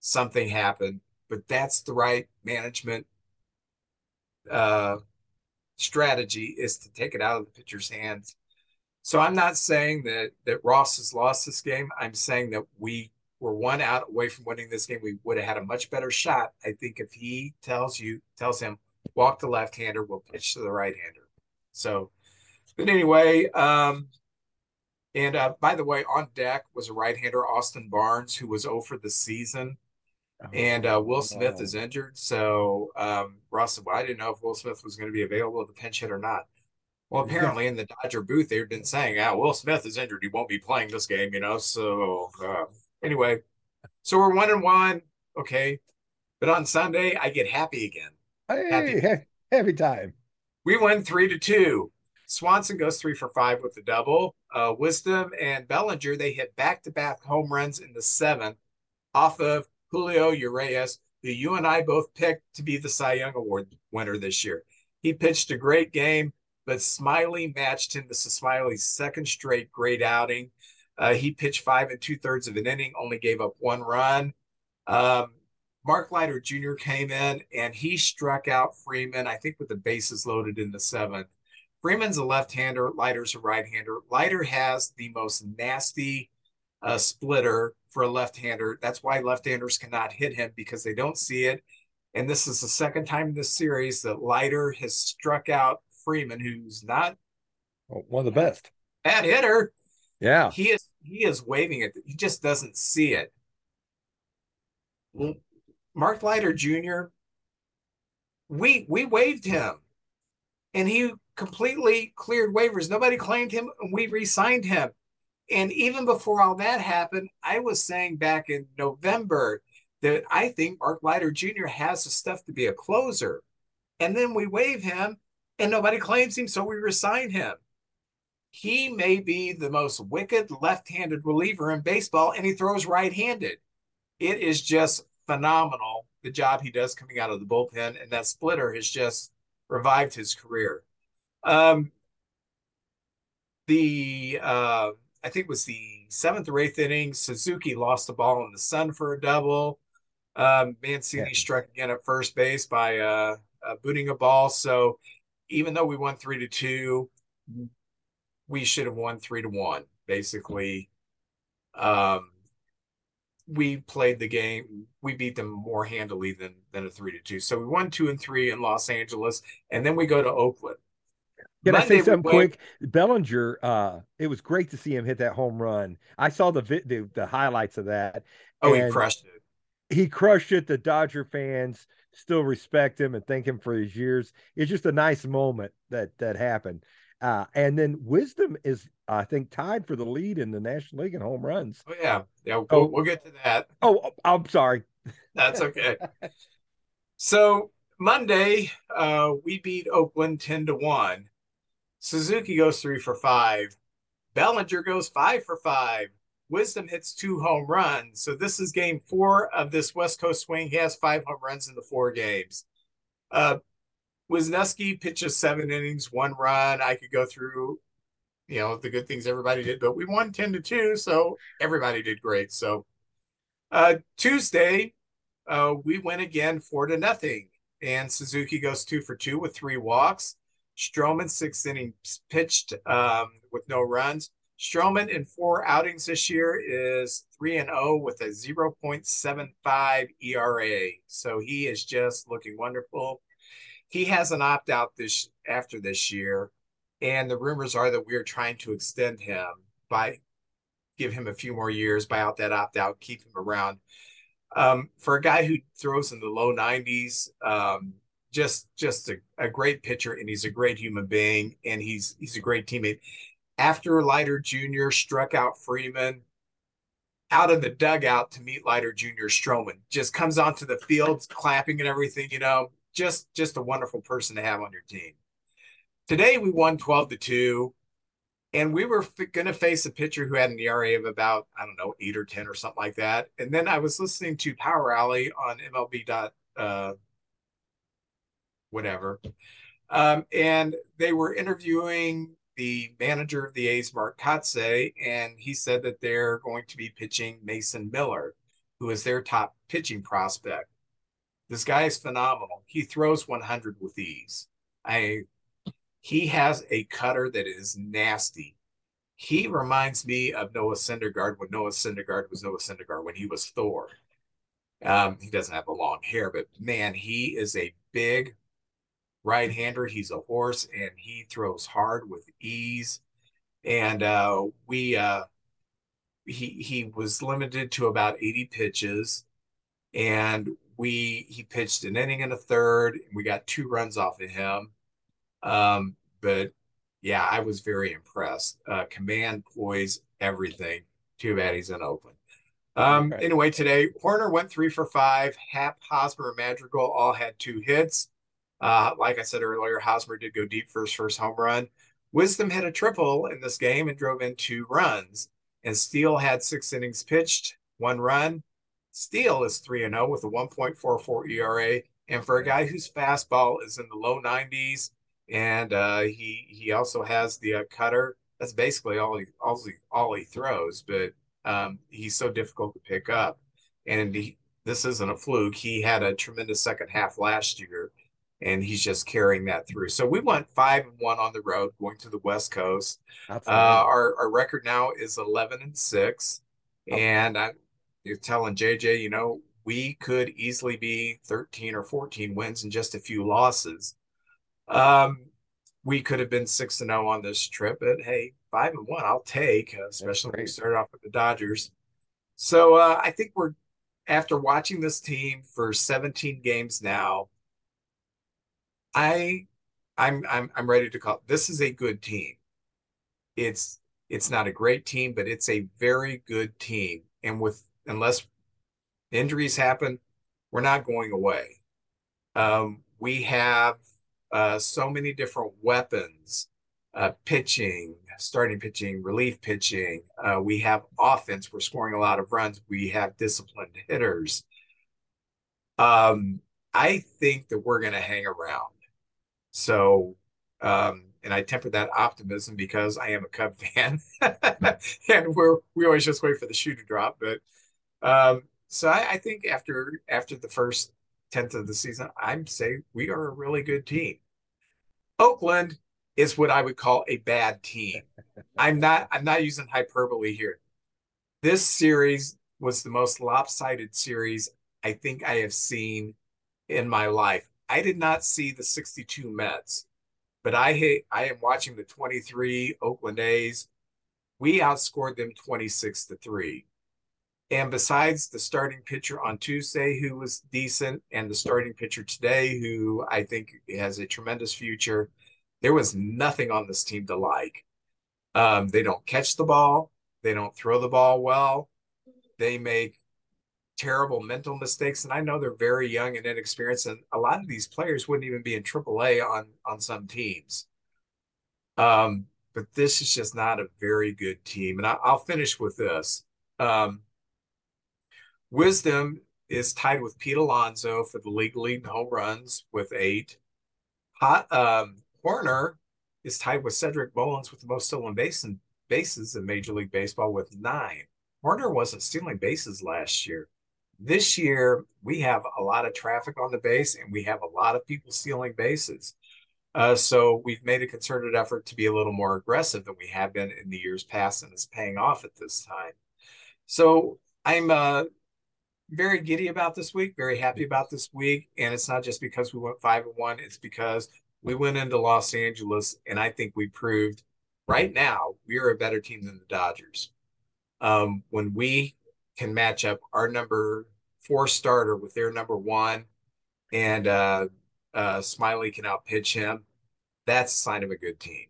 Something happened but that's the right management uh, strategy is to take it out of the pitcher's hands. So I'm not saying that that Ross has lost this game. I'm saying that we were one out away from winning this game. We would have had a much better shot. I think if he tells you tells him walk the left hander, we'll pitch to the right hander. So, but anyway, um, And uh, by the way, on deck was a right-hander, Austin Barnes, who was 0 for the season. And uh, Will Smith Oh. is injured. So um, Ross said, well, I didn't know if Will Smith was going to be available to pinch hit or not. Well, apparently in the Dodger booth, they've been saying, "Ah, Will Smith is injured. He won't be playing this game." You know. So uh, anyway, so we're one and one. Okay, but on Sunday I get happy again. Hey, time. We win three to two. Swanson goes three for five with the double. Uh, Wisdom and Bellinger they hit back to back home runs in the seventh off of Julio Urias, who you and I both picked to be the Cy Young Award winner this year. He pitched a great game, but Smyly matched him. This is Smyly's second straight great outing. Uh, he pitched five and two thirds of an inning, only gave up one run. Um, Mark Leiter Jr. came in and he struck out Freeman, I think, with the bases loaded in the seventh. Freeman's a left hander, Leiter's a right hander. Leiter has the most nasty uh, splitter for a left hander. That's why left handers cannot hit him because they don't see it. And this is the second time in this series that Leiter has struck out Freeman, who's not One of the best. bad hitter. Yeah. He is he is waving it. He just doesn't see it. Mark Leiter Jr. We we waived him, and he completely cleared waivers. Nobody claimed him, and we re-signed him. And even before all that happened, I was saying back in November that I think Mark Leiter Jr. has the stuff to be a closer. And then we waive him, and nobody claims him, so we resign him. He may be the most wicked left-handed reliever in baseball, and he throws right-handed. It is just phenomenal the job he does coming out of the bullpen, and that splitter has just revived his career. Um, the uh, I think it was the seventh or eighth inning, Suzuki lost the ball in the sun for a double. Um, Mancini Yeah. struck again at first base by uh, uh, booting a ball. So even though we won three to two, we should have won three to one. Basically, um, we played the game. We beat them more handily than than a three to two. So we won two and three in Los Angeles, and then we go to Oakland. Can I say something quick? Bellinger, uh, it was great to see him hit that home run. I saw the the, the highlights of that. Oh, he crushed it. He crushed it. The Dodger fans still respect him and thank him for his years. It's just a nice moment that that happened. Uh, and then Wisdom is, I think, tied for the lead in the National League in home runs. Oh yeah, yeah. We'll, Oh. we'll get to that. Oh, oh, I'm sorry. That's okay. so Monday, uh, we beat Oakland 10 to 1. Suzuki goes three for five. Bellinger goes five for five. Wisdom hits two home runs. So this is game four of this West Coast swing. He has five home runs in the four games. Uh, Wesneski pitches seven innings, one run. I could go through, you know, the good things everybody did, but we won 10 to 2. So everybody did great. So uh, Tuesday, uh, we win again four to nothing. And Suzuki goes two for two with three walks. Stroman, six innings pitched um, with no runs. Stroman in four outings this year is 3 and 0 with a 0.75 ERA. So he is just looking wonderful. He has an opt out this after this year, and the rumors are that we're trying to extend him by give him a few more years, buy out that opt out, keep him around. Um, for a guy who throws in the low 90s, um, just just a, a great pitcher, and he's a great human being, and he's he's a great teammate. After Leiter Jr. struck out Freeman, out of the dugout to meet Leiter Jr. Stroman, just comes onto the field, clapping and everything. You know, just just a wonderful person to have on your team. Today we won 12 to two, and we were f- going to face a pitcher who had an ERA of about I don't know eight or ten or something like that. And then I was listening to Power Alley on MLB dot uh, whatever, um, and they were interviewing the manager of the A's, Mark Kotsay, and he said that they're going to be pitching Mason Miller, who is their top pitching prospect. This guy is phenomenal. He throws 100 with ease. I he has a cutter that is nasty. He reminds me of Noah Syndergaard when Noah Syndergaard was Noah Syndergaard when he was Thor. Um, he doesn't have the long hair, but man, he is a big right hander. He's a horse and he throws hard with ease. and uh, we uh, he he was limited to about 80 pitches, and we he pitched an inning and a third, and we got two runs off of him. Um, but yeah, I was very impressed. Uh, command, poise, everything. Too bad he's in Oakland. Um, right. Anyway, today Hoerner went three for five. Happ, Hosmer, and Madrigal all had two hits. Uh, like I said earlier, Hosmer did go deep for his first home run. Wisdom hit a triple in this game and drove in two runs. And Steele had six innings pitched, one run. Steele is 3 0 with a 1.44 ERA. And for a guy whose fastball is in the low 90s, and uh, he he also has the uh, cutter. That's basically all he all he, all he throws, but um, he's so difficult to pick up. And he, this isn't a fluke. He had a tremendous second half last year, and he's just carrying that through. So we went five and one on the road, going to the West Coast. Uh, our our record now is eleven and six, oh. and I'm you're telling JJ, you know, we could easily be thirteen or fourteen wins and just a few losses. Um, we could have been six and zero oh on this trip, but hey, five and one, I'll take, especially when we started off with the Dodgers. So uh, I think we're after watching this team for 17 games now. I I'm I'm I'm ready to call. This is a good team. It's it's not a great team, but it's a very good team. And with unless injuries happen, we're not going away. Um, we have uh, so many different weapons uh, pitching, starting pitching, relief pitching. Uh, we have offense. We're scoring a lot of runs. We have disciplined hitters. Um, I think that we're going to hang around. So, um, and I temper that optimism because I am a Cub fan, and we're we always just wait for the shoe to drop. But um, so I, I think after after the first tenth of the season, I'm say we are a really good team. Oakland is what I would call a bad team. I'm not I'm not using hyperbole here. This series was the most lopsided series I think I have seen in my life. I did not see the 62 Mets, but I hate, I am watching the 23 Oakland A's. We outscored them 26 to 3. And besides the starting pitcher on Tuesday, who was decent, and the starting pitcher today, who I think has a tremendous future, there was nothing on this team to like. Um, they don't catch the ball, they don't throw the ball well, they make terrible mental mistakes. And I know they're very young and inexperienced, and a lot of these players wouldn't even be in AAA on on some teams. Um, but this is just not a very good team. And I, will finish with this. Um, Wisdom is tied with Pete Alonso for the league lead in home runs with eight. Hot, um, Hoerner is tied with Cedric Mullins with the most stolen base and bases in Major League Baseball with nine. Hoerner wasn't stealing bases last year. This year, we have a lot of traffic on the base and we have a lot of people stealing bases. Uh, so we've made a concerted effort to be a little more aggressive than we have been in the years past, and it's paying off at this time. So I'm uh, very giddy about this week, very happy about this week, and it's not just because we went five and one; it's because we went into Los Angeles, and I think we proved right now we are a better team than the Dodgers. Um, when we can match up our number four starter with their number one, and uh, uh, Smyly can outpitch him, that's a sign of a good team.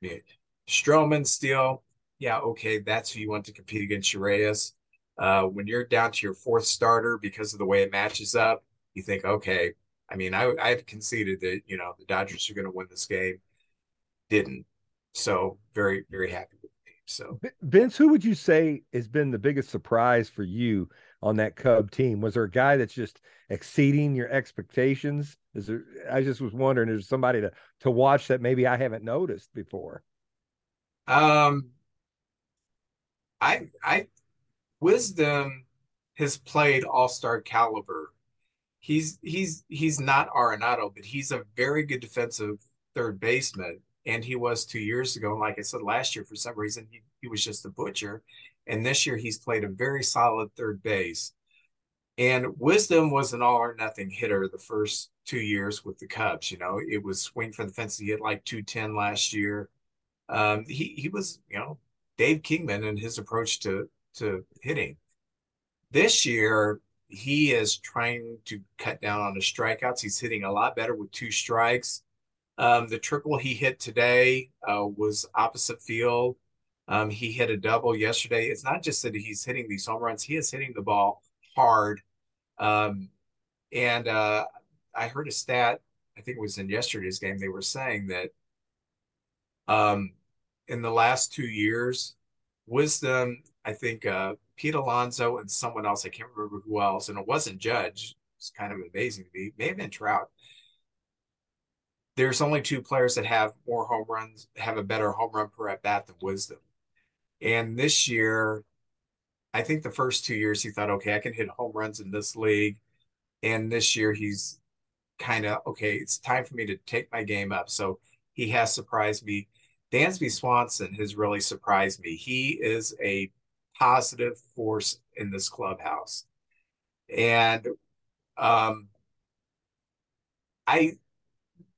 Mean, Stroman, Steele, yeah, okay, that's who you want to compete against Urias. Uh, when you're down to your fourth starter because of the way it matches up, you think, okay, I mean, I I've conceded that you know the Dodgers are going to win this game. Didn't. So very very happy with the team. So Vince, who would you say has been the biggest surprise for you on that Cub team? Was there a guy that's just exceeding your expectations? Is there? I just was wondering, is there somebody to to watch that maybe I haven't noticed before? Um, I I Wisdom has played All Star caliber he's he's he's not Arenado, but he's a very good defensive third baseman. And he was two years ago. And like I said, last year, for some reason, he, he was just a butcher. And this year, he's played a very solid third base. And Wisdom was an all or nothing hitter the first two years with the Cubs. You know, it was swing for the fence. He hit like 210 last year. Um, he he was you know Dave Kingman and his approach to to hitting. This year, he is trying to cut down on the strikeouts. He's hitting a lot better with two strikes. Um, the triple he hit today uh, was opposite field. Um, he hit a double yesterday. It's not just that he's hitting these home runs; he is hitting the ball hard. Um, and uh, I heard a stat. I think it was in yesterday's game. They were saying that um, in the last two years, Wisdom, I think uh, Pete Alonso and someone else, I can't remember who else, and it wasn't Judge. It's kind of amazing to me. May have been Trout. There's only two players that have more home runs, have a better home run per at bat than Wisdom. And this year, I think the first two years he thought, okay, I can hit home runs in this league. And this year he's kind of, okay, it's time for me to take my game up. So he has surprised me. Dansby Swanson has really surprised me. He is a positive force in this clubhouse. And um, I,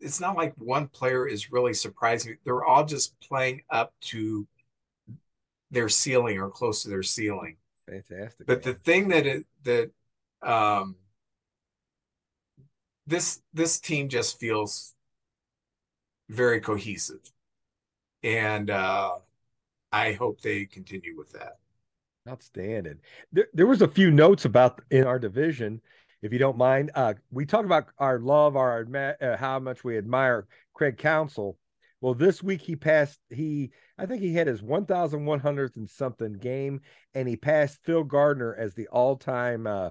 it's not like one player is really surprising. They're all just playing up to their ceiling or close to their ceiling. Fantastic. But man. the thing that it, that um, this this team just feels very cohesive and uh, I hope they continue with that. Outstanding. There, there was a few notes about in our division, if you don't mind. Uh, we talk about our love, our uh, how much we admire Craig Counsell. Well, this week he passed. He, I think he had his 1,100th and something game, and he passed Phil Garner as the all-time uh,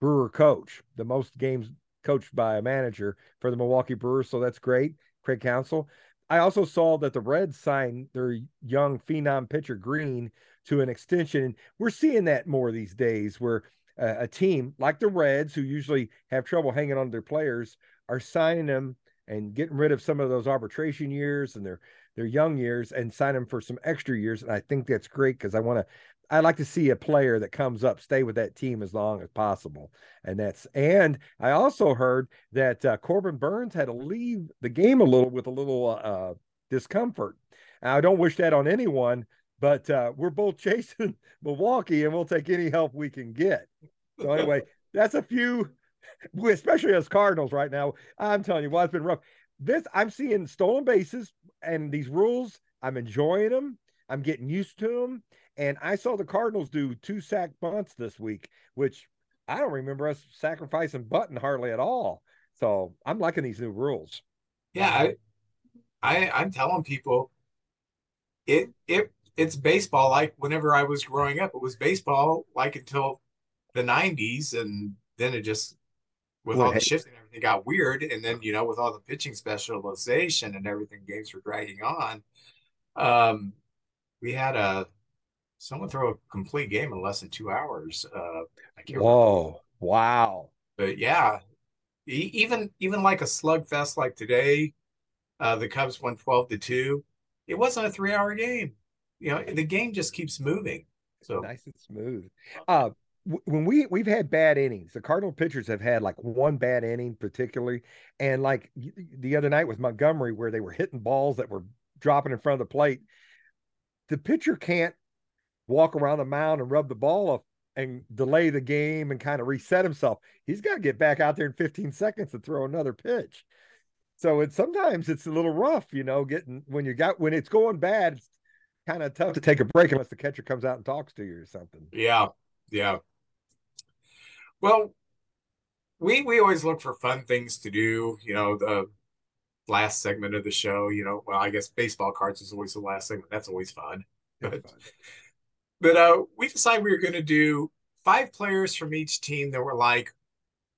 Brewer coach, the most games coached by a manager for the Milwaukee Brewers. So that's great, Craig Counsell. I also saw that the Reds signed their young phenom pitcher Greene to an extension. And we're seeing that more these days, where uh, a team like the Reds, who usually have trouble hanging on to their players, are signing them and getting rid of some of those arbitration years and their their young years and sign them for some extra years. And I think that's great because I want to I like to see a player that comes up stay with that team as long as possible. And that's and I also heard that uh, Corbin Burnes had to leave the game a little with a little uh, discomfort. I don't wish that on anyone, but uh, we're both chasing Milwaukee, and we'll take any help we can get. So anyway, that's a few, especially as Cardinals right now. I'm telling you, well, it's been rough. This I'm seeing stolen bases and these rules. I'm enjoying them. I'm getting used to them. And I saw the Cardinals do two sack bunts this week, which I don't remember us sacrificing button hardly at all. So I'm liking these new rules. Yeah, I, I I'm telling people it it it's baseball like whenever I was growing up. It was baseball like until the 90s, and then it just with well, all the shifting everything got weird. And then you know with all the pitching specialization and everything, games were dragging on. Um, we had a someone throw a complete game in less than two hours. Uh, I can't Whoa! Remember. Wow! But yeah, even even like a slugfest like today, uh, the Cubs won twelve to two. It wasn't a three-hour game. You know, the game just keeps moving. So nice and smooth. Uh, when we we've had bad innings, the Cardinal pitchers have had like one bad inning particularly, and like the other night with Montgomery, where they were hitting balls that were dropping in front of the plate. The pitcher can't walk around the mound and rub the ball off and delay the game and kind of reset himself. He's got to get back out there in 15 seconds to throw another pitch. So it's sometimes it's a little rough, you know, getting when you got when it's going bad, kind of tough to take a break unless the catcher comes out and talks to you or something. Yeah. Yeah. Well, we we always look for fun things to do, you know, the last segment of the show, you know, well, I guess baseball cards is always the last segment. That's always fun. But fun. But uh, we decided we were going to do five players from each team that were like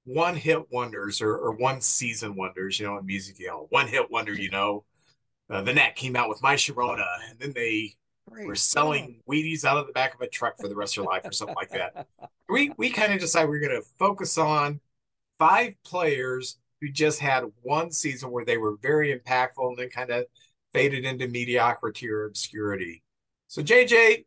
one hit wonders or, or one season wonders, you know, in music, you know, one hit wonder, you know. Uh, the Net came out with My Sharona, and then they Great. were selling Wheaties out of the back of a truck for the rest of their life or something like that. We we kind of decided we are going to focus on five players who just had one season where they were very impactful and then kind of faded into mediocrity or obscurity. So JJ,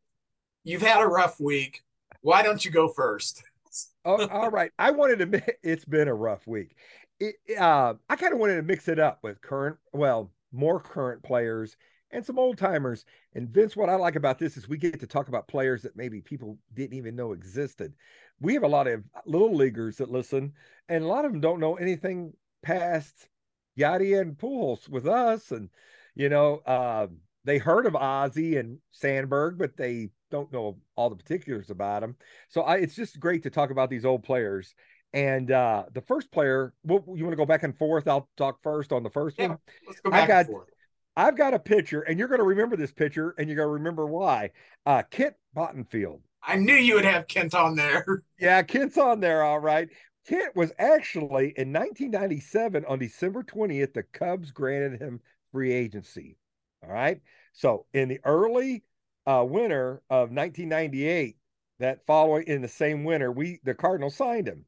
you've had a rough week. Why don't you go first? oh, all right. I wanted to. It's been a rough week. It, uh, I kind of wanted to mix it up with current, well, more current players and some old timers. And Vince, what I like about this is we get to talk about players that maybe people didn't even know existed. We have a lot of little leaguers that listen, and a lot of them don't know anything past Yadi and Pujols with us. And, you know, uh, they heard of Ozzie and Sandberg, but they don't know all the particulars about them. So I, it's just great to talk about these old players. And uh, the first player, well, you want to go back and forth? I'll talk first on the first yeah, one. Let's go back I got, and forth. I've got a picture, and you're going to remember this picture, and you're going to remember why. Uh, Kent Bottenfield. I knew you would have Kent on there. Yeah, Kent's on there, all right. Kent was actually in 1997 on December 20th, the Cubs granted him free agency. All right. So in the early uh, winter of 1998, that following in the same winter, we the Cardinals signed him.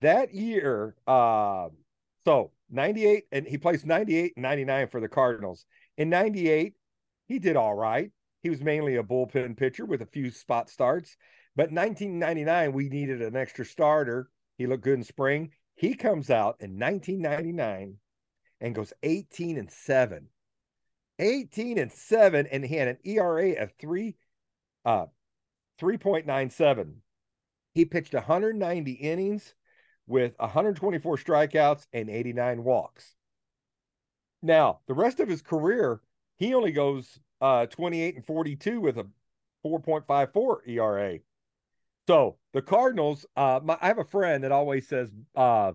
That year, uh, so 98, and he placed 98 and 99 for the Cardinals. In 98, he did all right. He was mainly a bullpen pitcher with a few spot starts. But 1999, we needed an extra starter. He looked good in spring. He comes out in 1999 and goes 18 and 7. 18 and 7 and he had an ERA of 3 uh 3.97. He pitched 190 innings with 124 strikeouts and 89 walks. Now, the rest of his career, he only goes uh 28 and 42 with a 4.54 ERA. So the Cardinals, uh, my, I have a friend that always says, uh,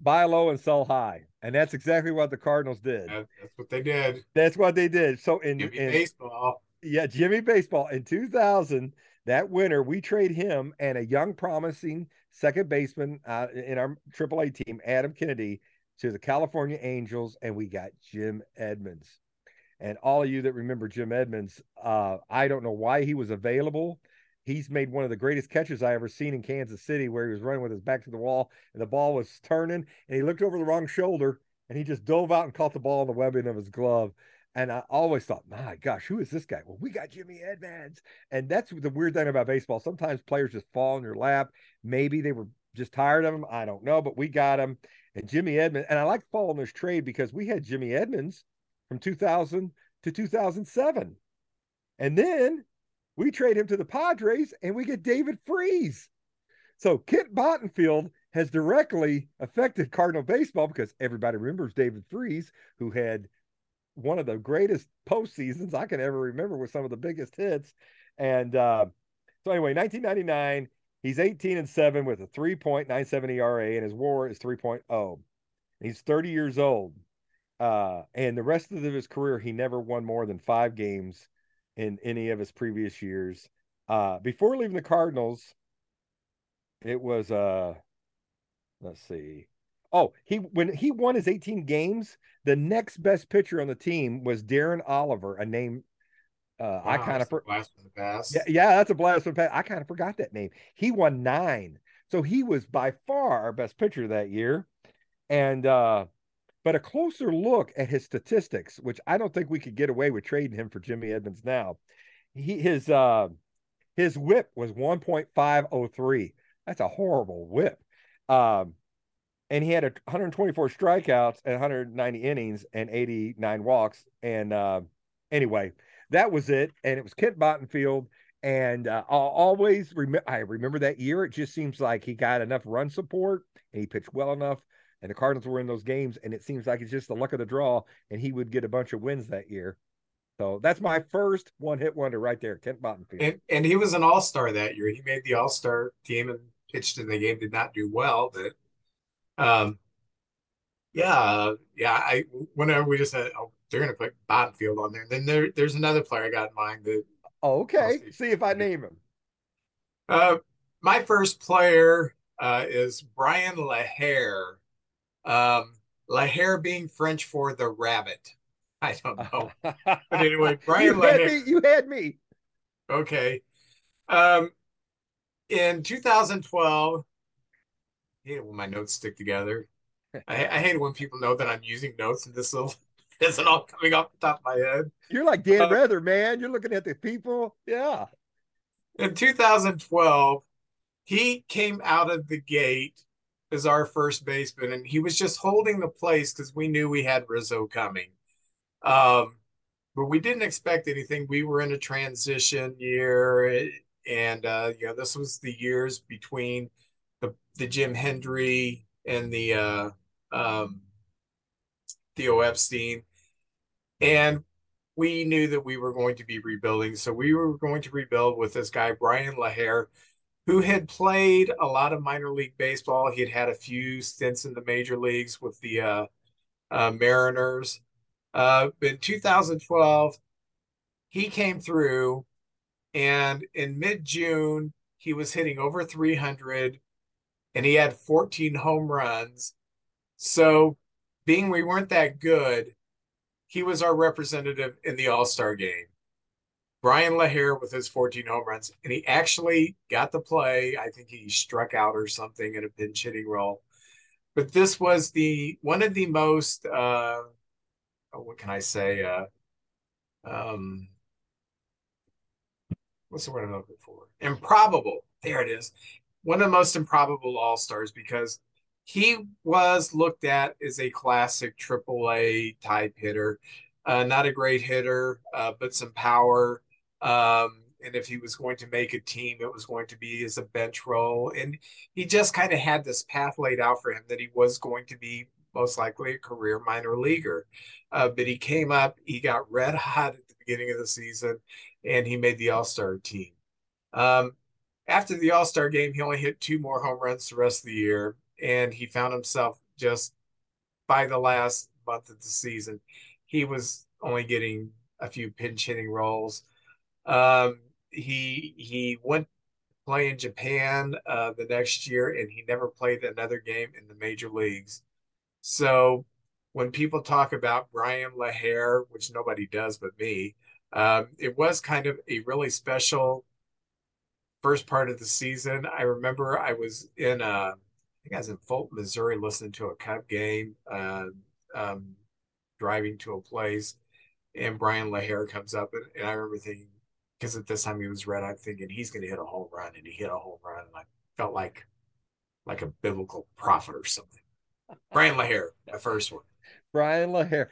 buy low and sell high. And that's exactly what the Cardinals did. That's what they did. That's what they did. So in, Jimmy in baseball. Yeah, Jimmy Baseball. In 2000, that winter, we trade him and a young, promising second baseman uh, in our AAA team, Adam Kennedy, to the California Angels, and we got Jim Edmonds. And all of you that remember Jim Edmonds, uh, I don't know why he was available he's made one of the greatest catches I ever seen in Kansas City, where he was running with his back to the wall and the ball was turning, and he looked over the wrong shoulder and he just dove out and caught the ball in the webbing of his glove. And I always thought, my gosh, who is this guy? Well, we got Jimmy Edmonds. And that's the weird thing about baseball. Sometimes players just fall in your lap. Maybe they were just tired of him. I don't know, but we got him. And Jimmy Edmonds, and I like following this trade because we had Jimmy Edmonds from 2000 to 2007. And then we trade him to the Padres and we get David Freese. So Kent Bottenfield has directly affected Cardinal baseball because everybody remembers David Freese, who had one of the greatest postseasons I can ever remember with some of the biggest hits. And uh, so anyway, 1999, he's 18 and 7 with a 3.97 ERA, and his WAR is 3.0. He's 30 years old. Uh, and the rest of his career, he never won more than five games in any of his previous years. Uh, before leaving the Cardinals, it was uh let's see. Oh, he when he won his 18 games, the next best pitcher on the team was Darren Oliver, a name uh, wow, I kind of blast from the past. Yeah, yeah, that's a blast from the past. I kind of forgot that name. He won nine, so he was by far our best pitcher that year. And uh, but a closer look at his statistics, which I don't think we could get away with trading him for Jimmy Edmonds now. He his uh his whip was 1.503. That's a horrible whip. Um and he had a 124 strikeouts and 190 innings and 89 walks. And uh, anyway, that was it. And it was Kent Bottenfield. And uh, I'll always remember. I remember that year. It just seems like he got enough run support and he pitched well enough and the Cardinals were in those games, and it seems like it's just the luck of the draw, and he would get a bunch of wins that year. So that's my first one hit wonder right there, Kent Bottenfield. And, and he was an all star that year. He made the all star team and pitched in the game, did not do well, but um, yeah, yeah. I whenever we just said, oh, they're gonna put Bottenfield on there. And then there, there's another player I got in mind that. Okay, see. see if I name him. Uh, my first player uh, is Brian LaHair. Um, LaHair being French for the rabbit. I don't know. but anyway, Brian you LaHair. Had me, you had me. Okay. Um, in 2012, I hate it when my notes stick together. I, I hate it when people know that I'm using notes and this little isn't all coming off the top of my head. You're like Dan uh, Rather, man. You're looking at the people. Yeah. In 2012, he came out of the gate as our first baseman, and he was just holding the place because we knew we had Rizzo coming. Um, but we didn't expect anything. We were in a transition year, and uh, you know, this was the years between the the Jim Hendry and the uh, um, Theo Epstein, and we knew that we were going to be rebuilding. So we were going to rebuild with this guy, Brian LaHair, who had played a lot of minor league baseball. He had had a few stints in the major leagues with the uh, uh, Mariners. Uh, in 2012, he came through, and in mid June, he was hitting over 300 and he had 14 home runs. So, being we weren't that good, he was our representative in the All Star game. Brian LaHair with his 14 home runs, and he actually got the play. I think he struck out or something in a pinch hitting role. But this was the one of the most uh, what can I say? Uh, um, what's the word I'm looking for? Improbable. There it is. One of the most improbable all stars because he was looked at as a classic AAA type hitter. Uh, not a great hitter, uh, but some power. Um, and if he was going to make a team, it was going to be as a bench role. And he just kind of had this path laid out for him that he was going to be most likely a career minor leaguer. Uh, but he came up, he got red hot at the beginning of the season, and he made the All Star team. Um, after the All Star game, he only hit two more home runs the rest of the year and he found himself just by the last month of the season, he was only getting a few pinch hitting roles. Um, he he went to play in Japan uh, the next year, and he never played another game in the major leagues. So when people talk about Brian LaHair, which nobody does but me, um, it was kind of a really special first part of the season. I remember I was in a think I was in Fulton, Missouri, listening to a Cub game, uh, um, driving to a place, and Brian LaHair comes up, and, and I remember thinking, because at this time he was red, I'm thinking he's going to hit a home run, and he hit a home run, and I felt like like a biblical prophet or something. Brian LaHair, the first one. Brian LaHair.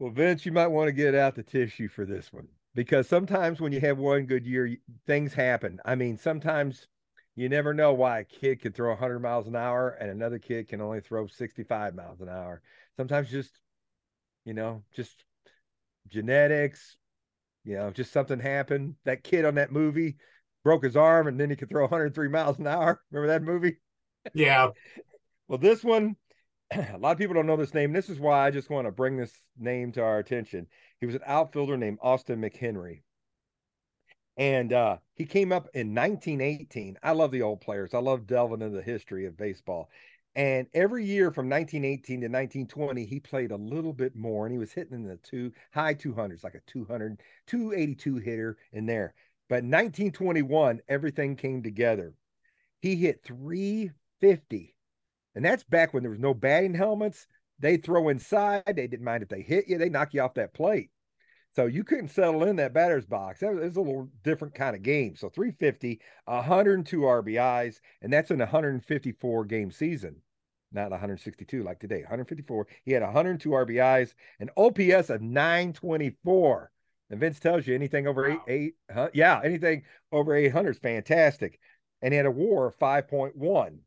Well, Vince, you might want to get out the tissue for this one because sometimes when you have one good year, things happen. I mean, sometimes you never know why a kid can throw 100 miles an hour and another kid can only throw 65 miles an hour. Sometimes just, you know, just genetics, you know, just something happened. That kid on that movie broke his arm and then he could throw 103 miles an hour. Remember that movie? Yeah. well, this one, a lot of people don't know this name. This is why I just want to bring this name to our attention. He was an outfielder named Austin McHenry. And uh, he came up in 1918. I love the old players. I love delving into the history of baseball. And every year from 1918 to 1920, he played a little bit more and he was hitting in the two high 200s, like a 200, 282 hitter in there. But 1921, everything came together. He hit 350. And that's back when there was no batting helmets. They throw inside. They didn't mind if they hit you, they knock you off that plate. So you couldn't settle in that batter's box. That was a little different kind of game. So 350, 102 RBIs, and that's in a 154 game season, not 162 like today. 154. He had 102 RBIs, an OPS of 924. And Vince tells you anything over wow. eight, eight, huh? yeah, anything over 800 is fantastic. And he had a WAR of 5.1,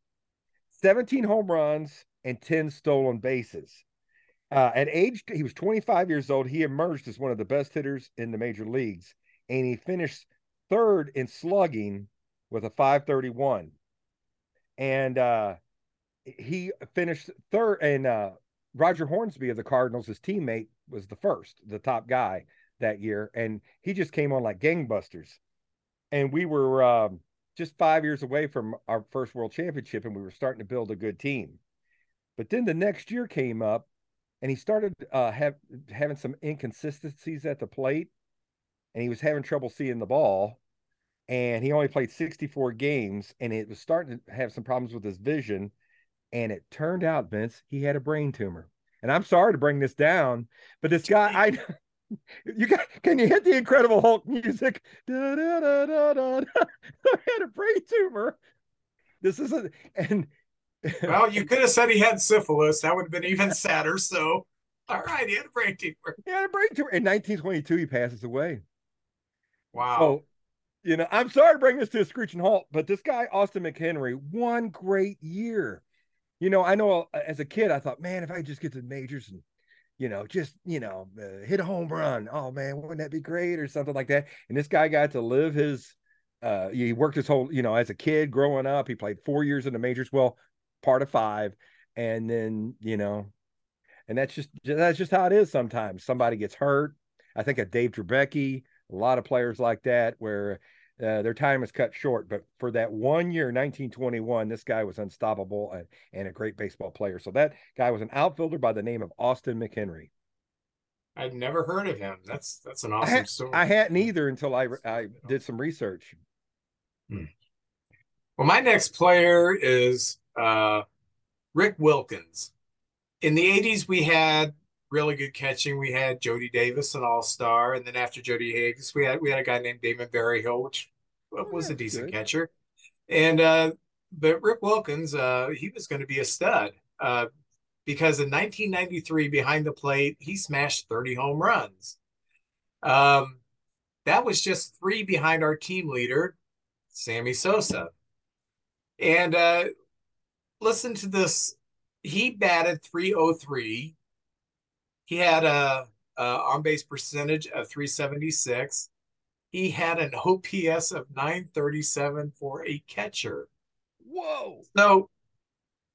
17 home runs, and 10 stolen bases. Uh, at age, he was 25 years old. He emerged as one of the best hitters in the major leagues, and he finished third in slugging with a 531. And uh, he finished third, and uh, Roger Hornsby of the Cardinals, his teammate, was the first, the top guy that year. And he just came on like gangbusters. And we were um, just five years away from our first world championship, and we were starting to build a good team. But then the next year came up, and he started uh, have, having some inconsistencies at the plate, and he was having trouble seeing the ball. And he only played 64 games, and it was starting to have some problems with his vision. And it turned out, Vince, he had a brain tumor. And I'm sorry to bring this down, but this guy, I you got can you hit the incredible hulk music da, da, da, da, da. i had a brain tumor this isn't and well, you could have said he had syphilis. That would have been even sadder. So, All right, he had a brain tumor. He had a brain tumor. In 1922, he passes away. Wow. So, you know, I'm sorry to bring this to a screeching halt, but this guy, Austin McHenry, one great year. You know, I know uh, as a kid, I thought, man, if I just get to the majors and, you know, just, you know, uh, hit a home run, oh man, wouldn't that be great or something like that? And this guy got to live his, uh, he worked his whole, you know, as a kid growing up, he played four years in the majors, well, part of five. And then, you know, and that's just, that's just how it is sometimes. Somebody gets hurt. I think of Dave Dravecky, a lot of players like that where uh, their time is cut short. But for that one year, 1921, this guy was unstoppable and, and a great baseball player. So that guy was an outfielder by the name of Austin McHenry. I'd never heard of him. That's that's an awesome I, had, story. I hadn't either until I I did some research. Hmm. Well, my next player is uh, Rick Wilkins. In the 80s, we had really good catching. We had Jody Davis, an all-star, and then after Jody Davis, we had we had a guy named Damon Berryhill, which oh, was a decent good. catcher. And uh, but Rick Wilkins, uh, he was going to be a stud uh, because in 1993, behind the plate, he smashed 30 home runs. Um, that was just three behind our team leader, Sammy Sosa. And uh, listen to this. He batted 303 he had a, a on base percentage of 376. He had an OPS of 937 for a catcher. Whoa. So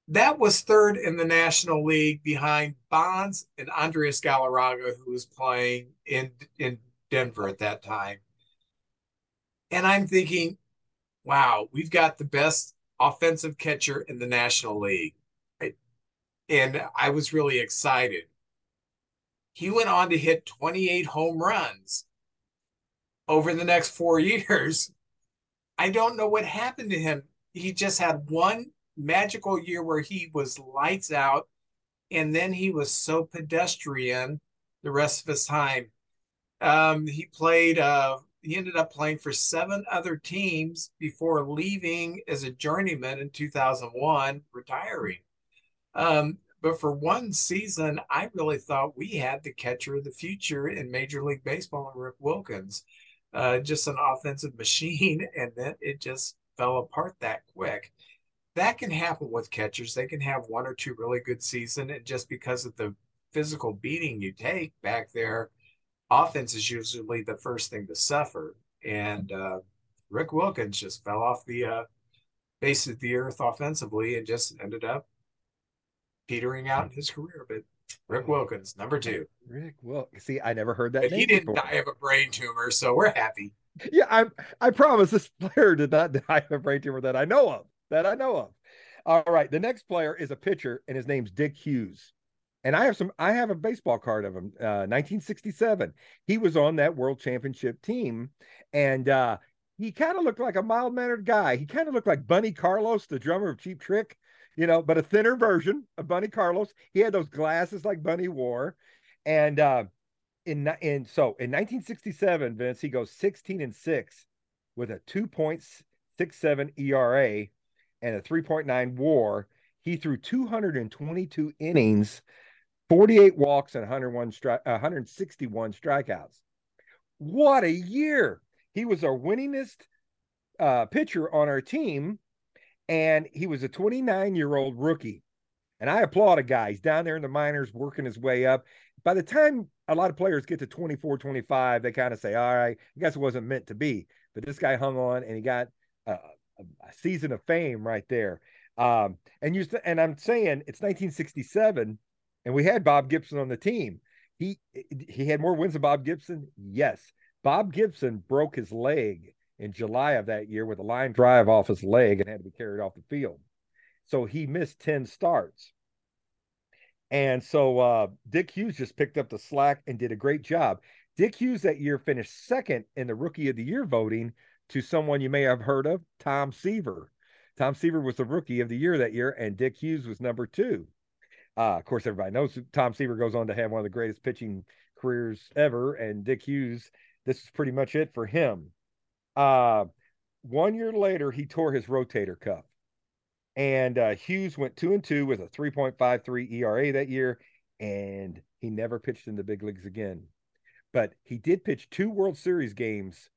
that was third in the National League behind Bonds and Andres Galarraga, who was playing in in Denver at that time. And I'm thinking, wow, we've got the best offensive catcher in the National League. And I was really excited. He went on to hit 28 home runs over the next four years. I don't know what happened to him. He just had one magical year where he was lights out, and then he was so pedestrian the rest of his time. Um, he played, uh, he ended up playing for seven other teams before leaving as a journeyman in 2001, retiring. Um, but for one season, I really thought we had the catcher of the future in Major League Baseball Rick Wilkins. Uh, just an offensive machine, and then it just fell apart that quick. That can happen with catchers. They can have one or two really good season, and just because of the physical beating you take back there, offense is usually the first thing to suffer. And uh, Rick Wilkins just fell off the uh, face of the earth offensively and just ended up petering out in his career. But Rick Wilkins, number two. Rick Wilkins. See, I never heard that. he didn't before. die of a brain tumor, so we're happy. Yeah, I I promise this player did not die of a brain tumor that I know of. That I know of. All right, the next player is a pitcher, and his name's Dick Hughes. And I have some. I have a baseball card of him. Uh, 1967. He was on that World Championship team, and uh, he kind of looked like a mild mannered guy. He kind of looked like Bunny Carlos, the drummer of Cheap Trick you know, but a thinner version of Bunny Carlos. He had those glasses like Bunny wore. And uh in in so in 1967, Vince, he goes 16 and 6 with a 2.67 ERA and a 3.9 WAR. He threw 222 innings, 48 walks, and 101 stri- 161 strikeouts. What a year! He was our winningest uh, pitcher on our team and he was a 29 year old rookie. And I applaud a guy. He's down there in the minors working his way up. By the time a lot of players get to 24, 25, they kind of say, all right, I guess it wasn't meant to be. But this guy hung on and he got a, a season of fame right there. Um, and you and I'm saying it's 1967, and we had Bob Gibson on the team. He he had more wins than Bob Gibson. Yes, Bob Gibson broke his leg in July of that year with a line drive off his leg and had to be carried off the field. So he missed 10 starts. And so uh, Dick Hughes just picked up the slack and did a great job. Dick Hughes that year finished second in the rookie of the year voting to someone you may have heard of, Tom Seaver. Tom Seaver was the rookie of the year that year, and Dick Hughes was number two. Uh, of course, everybody knows Tom Seaver goes on to have one of the greatest pitching careers ever, and Dick Hughes, this is pretty much it for him. Uh, one year later, he tore his rotator cuff. And uh, Hughes went two and two with a 3.53 ERA that year. And he never pitched in the big leagues again. But he did pitch two World Series games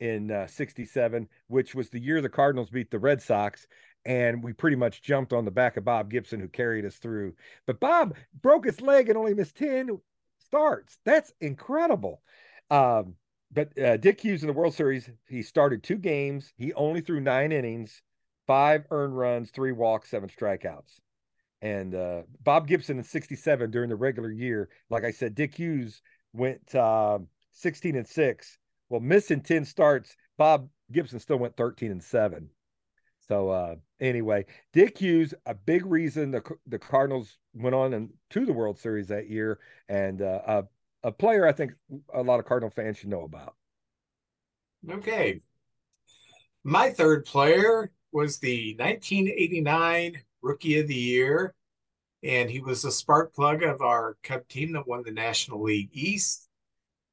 in uh, 67, which was the year the Cardinals beat the Red Sox. And we pretty much jumped on the back of Bob Gibson, who carried us through. But Bob broke his leg and only missed 10 starts. That's incredible. Um, but uh, Dick Hughes in the World Series, he started two games. He only threw nine innings, five earned runs, three walks, seven strikeouts. And uh, Bob Gibson in 67 during the regular year, like I said, Dick Hughes went uh, 16 and six. Well, missing 10 starts, Bob Gibson still went 13 and seven. So uh, anyway, Dick Hughes, a big reason the the Cardinals went on and to the World Series that year, and uh, a, a player I think a lot of Cardinal fans should know about. Okay, my third player was the 1989 Rookie of the Year, and he was a spark plug of our Cub team that won the National League East.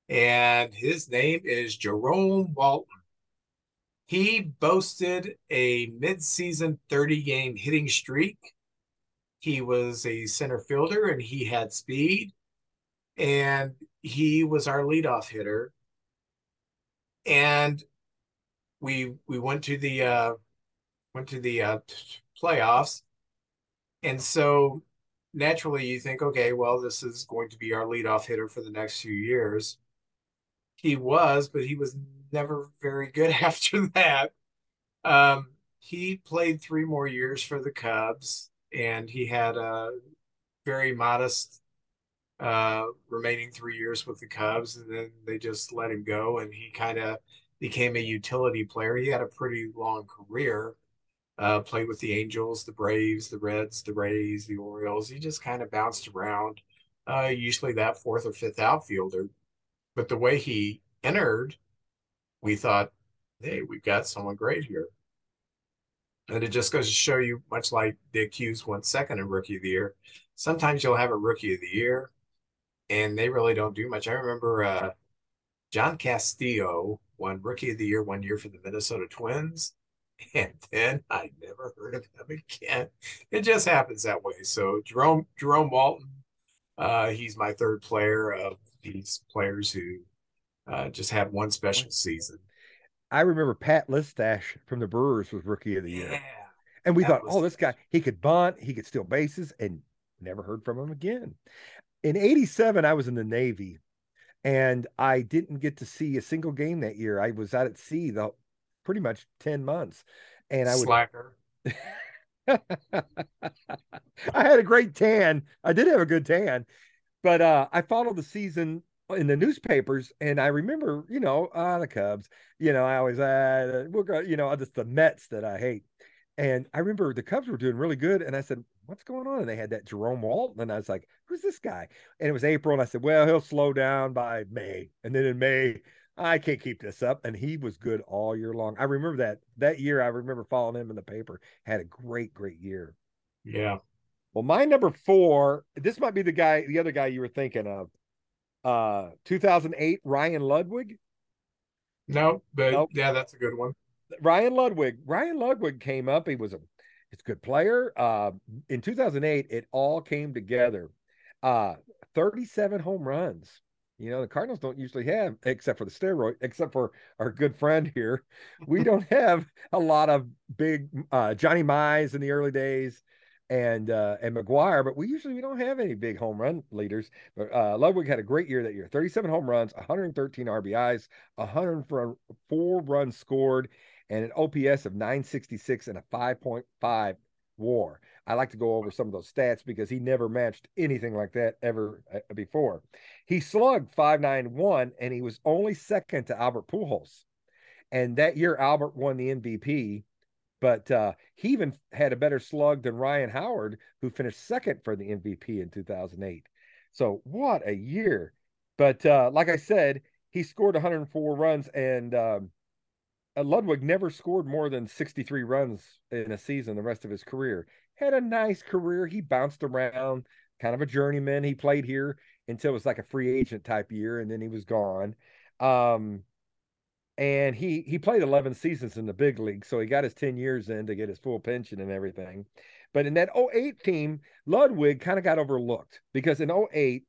And his name is Jerome Walton. He boasted a midseason 30 game hitting streak. He was a center fielder and he had speed. And he was our leadoff hitter. And we we went to the uh, went to the uh, playoffs and so naturally you think, okay, well, this is going to be our leadoff hitter for the next few years. He was, but he was never very good after that. Um, he played three more years for the Cubs, and he had a very modest uh, remaining three years with the Cubs, and then they just let him go, and he kind of became a utility player. He had a pretty long career, uh, played with the Angels, the Braves, the Reds, the Rays, the Orioles. He just kind of bounced around, uh, usually that fourth or fifth outfielder. But the way he entered, we thought, hey, we've got someone great here. And it just goes to show you, much like Dick Hughes went second in Rookie of the Year, sometimes you'll have a Rookie of the Year and they really don't do much. I remember uh, John Castillo won Rookie of the Year one year for the Minnesota Twins and then I never heard of him again. It just happens that way. So Jerome Jerome Walton, uh, he's my third player of these players who uh, just had one special season. I remember Pat Listach from the Brewers was Rookie of the Year, Yeah, and we thought, oh, this guy he could bunt, he could steal bases, and never heard from him again. In '87, I was in the Navy, and I didn't get to see a single game that year. I was out at sea the pretty much 10 months. And I would slacker. I had a great tan. I did have a good tan, but uh, I followed the season in the newspapers, and I remember, you know, ah, the Cubs. You know, I always, uh, we're going, you know, just the Mets that I hate. And I remember the Cubs were doing really good, and I said, "What's going on?" And they had that Jerome Walton, and I was like, "Who's this guy?" And it was April, and I said, "Well, he'll slow down by May." And then in May, I can't keep this up. And he was good all year long. I remember that that year. I remember following him in the paper. Had a great, great year. Yeah. Well, my number four, this might be the guy, the other guy you were thinking of. Uh 2008, Ryan Ludwick. No, but Nope. yeah, that's a good one. Ryan Ludwick. Ryan Ludwick came up. He was a he's a good player. Uh in 2008, it all came together. Uh 37 home runs. You know, the Cardinals don't usually have, except for the steroid, except for our good friend here. We don't have a lot of big uh Johnny Mize in the early days and uh and McGwire, but we usually we don't have any big home run leaders. But uh Ludwick had a great year that year. 37 home runs, 113 RBIs, 104 runs scored, and an OPS of 966 and a 5.5 war. I like to go over some of those stats because he never matched anything like that ever uh, before. He slugged 591 and he was only second to Albert Pujols. And that year Albert won the MVP, but uh, he even had a better slug than Ryan Howard, who finished second for the MVP in 2008. So what a year! But uh, like I said, he scored 104 runs, and um, Ludwick never scored more than 63 runs in a season the rest of his career. Had a nice career. He bounced around, kind of a journeyman. He played here until it was like a free agent type year, and then he was gone. Um, and he he played 11 seasons in the big league, so he got his 10 years in to get his full pension and everything. But in that 08 team, Ludwick kind of got overlooked because in 08,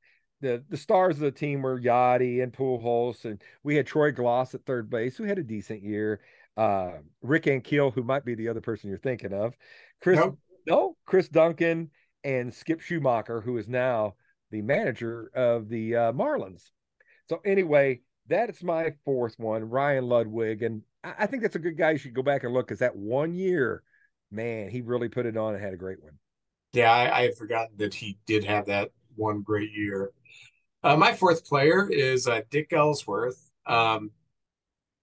the the stars of the team were Yadi and Pujols, and we had Troy Glaus at third base, who had a decent year. Uh, Rick Ankiel, who might be the other person you're thinking of. Chris, nope. no, Chris Duncan and Skip Schumaker, who is now the manager of the uh, Marlins. So anyway, that's my fourth one, Ryan Ludwick, and I, I think that's a good guy. You should go back and look because that one year, man, he really put it on and had a great one. Yeah, I, I had forgotten that he did have that one great year. Uh, my fourth player is uh, Dick Ellsworth. Um,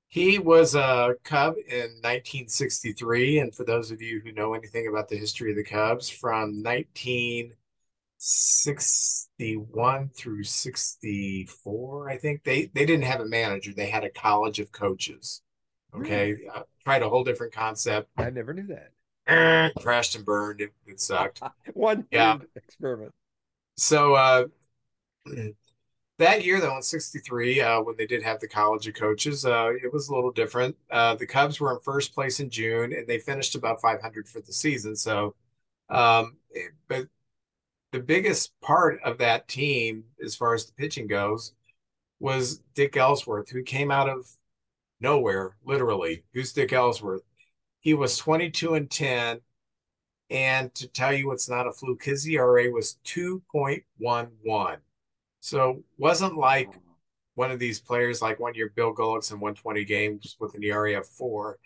he was a Cub in 1963. And for those of you who know anything about the history of the Cubs, from 1961 through 64, I think they, they didn't have a manager. They had a college of coaches. Okay. Really? Uh, tried a whole different concept. I never knew that. Eh, crashed and burned. It, it sucked. One yeah. experiment. So, uh, that year, though, in '63, uh, when they did have the College of Coaches, uh, it was a little different. Uh, the Cubs were in first place in June, and they finished about 500 for the season. So, um, it, but the biggest part of that team, as far as the pitching goes, was Dick Ellsworth, who came out of nowhere, literally. Who's Dick Ellsworth? He was 22 and 10. And to tell you it's not a fluke, his ERA was 2.11. So wasn't like one of these players like one year Bill Gullickson 120 games with an ERA of four.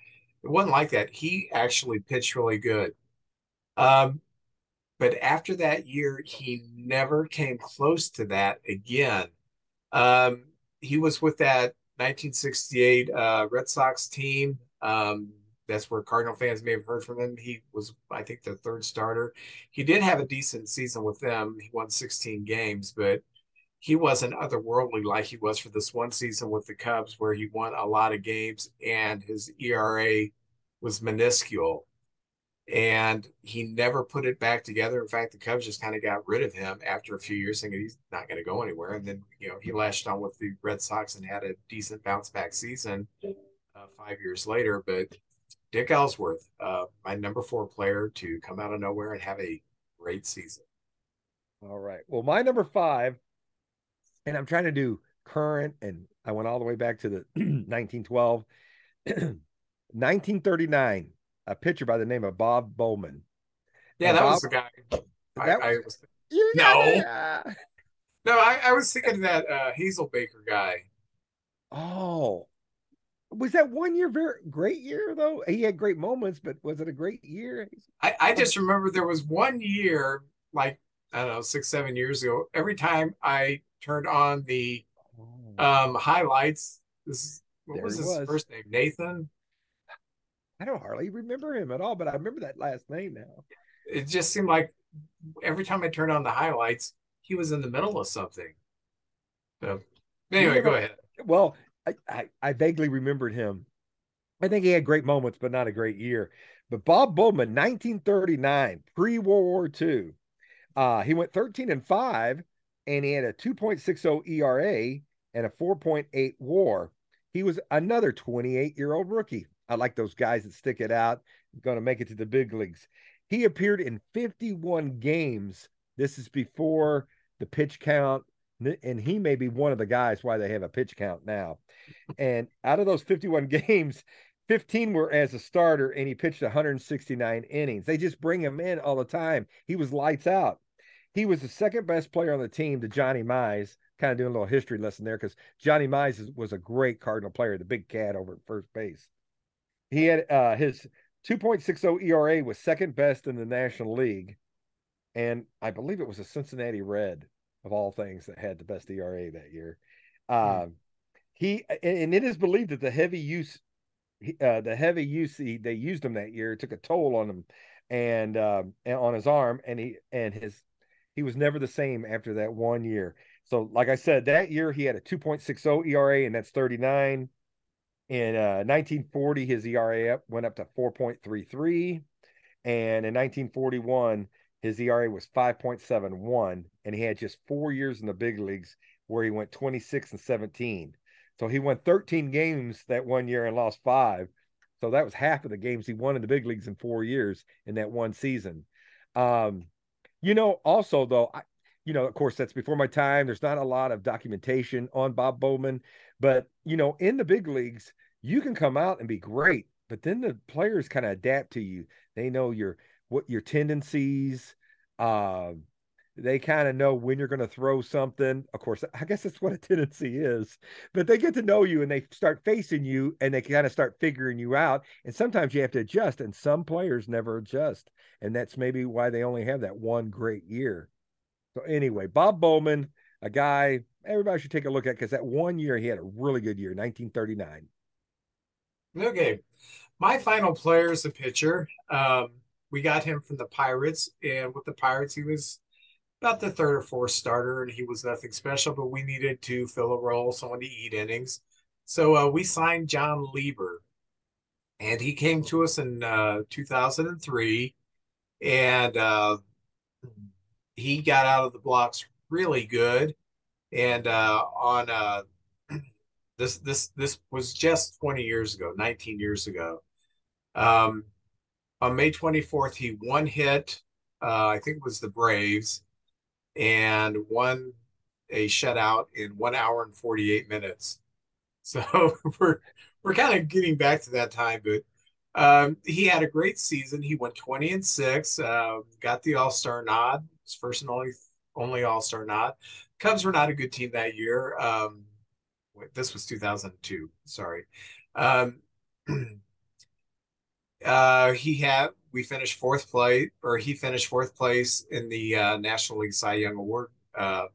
It wasn't like that. He actually pitched really good. Um, but after that year, he never came close to that again. Um, he was with that 1968 uh, Red Sox team. Um, that's where Cardinal fans may have heard from him. He was, I think, the third starter. He did have a decent season with them. He won 16 games, but he wasn't otherworldly like he was for this one season with the Cubs, where he won a lot of games and his ERA was minuscule. And he never put it back together. In fact, the Cubs just kind of got rid of him after a few years, thinking he's not going to go anywhere. And then, you know, he lashed on with the Red Sox and had a decent bounce back season uh, five years later. But Dick Ellsworth, uh, my number four player to come out of nowhere and have a great season. All right. Well, my number five and I'm trying to do current, and I went all the way back to the 1912, 1939. A pitcher by the name of Bob Bowman. Yeah, and that Bob, was the guy. I, was, I was, no, no, I, I, was thinking that uh, Hazelbaker guy. Oh, was that one year very great year though? He had great moments, but was it a great year? I, I just remember there was one year, like I don't know, six, seven years ago. Every time I turned on the oh. um, highlights. This what was his was. first name? Nathan. I don't hardly remember him at all, but I remember that last name now. It just seemed like every time I turned on the highlights, he was in the middle of something. So anyway, go ahead. Well, I, I, I vaguely remembered him. I think he had great moments, but not a great year. But Bob Bowman, 1939, pre World War II, uh, he went 13 and 5 and he had a 2.60 ERA and a 4.8 WAR. He was another 28 year old rookie. I like those guys that stick it out, going to make it to the big leagues. He appeared in 51 games. This is before the pitch count, and he may be one of the guys why they have a pitch count now. And out of those 51 games, 15 were as a starter, and he pitched 169 innings. They just bring him in all the time. He was lights out he was the second best player on the team to Johnny Mize. Kind of doing a little history lesson there because Johnny Mize was a great Cardinal player, the big cat over at first base. He had uh, his 2.60 ERA was second best in the National League. And I believe it was a Cincinnati Red of all things that had the best ERA that year. Uh, he and it is believed that the heavy use, uh, the heavy use he, they used him that year took a toll on him, and, uh, and on his arm, and he and his he was never the same after that one year. So, like I said, that year he had a 2.60 ERA, and that's 39. In uh, 1940, his ERA went up to 4.33. And in 1941, his ERA was 5.71. And he had just four years in the big leagues where he went 26 and 17. So he won 13 games that one year and lost five. So that was half of the games he won in the big leagues in four years in that one season. Um, you know, also though, I, you know, of course, that's before my time. There's not a lot of documentation on Bob Bowman, but you know, in the big leagues, you can come out and be great, but then the players kind of adapt to you. They know your what your tendencies. Uh, they kind of know when you're going to throw something. Of course, I guess that's what a tendency is, but they get to know you and they start facing you and they kind of start figuring you out. And sometimes you have to adjust, and some players never adjust. And that's maybe why they only have that one great year. So, anyway, Bob Bowman, a guy everybody should take a look at because that one year he had a really good year, 1939. Okay. My final player is a pitcher. Um, we got him from the Pirates, and with the Pirates, he was about the third or fourth starter, and he was nothing special, but we needed to fill a role, someone to eat innings. So uh, we signed Jon Lieber, and he came to us in uh, 2003, and uh, he got out of the blocks really good. And uh, on uh, this this this was just 20 years ago, 19 years ago. Um, on May 24th, he one hit. Uh, I think it was the Braves and won a shutout in one hour and 48 minutes. So we're we're kind of getting back to that time, but um, he had a great season. He went 20 and six, uh, got the All Star nod, his first and only only All Star nod. Cubs were not a good team that year. Um, this was 2002. Sorry. Um, uh, he had we finished fourth place, or he finished fourth place in the uh, National League Cy Young Award uh,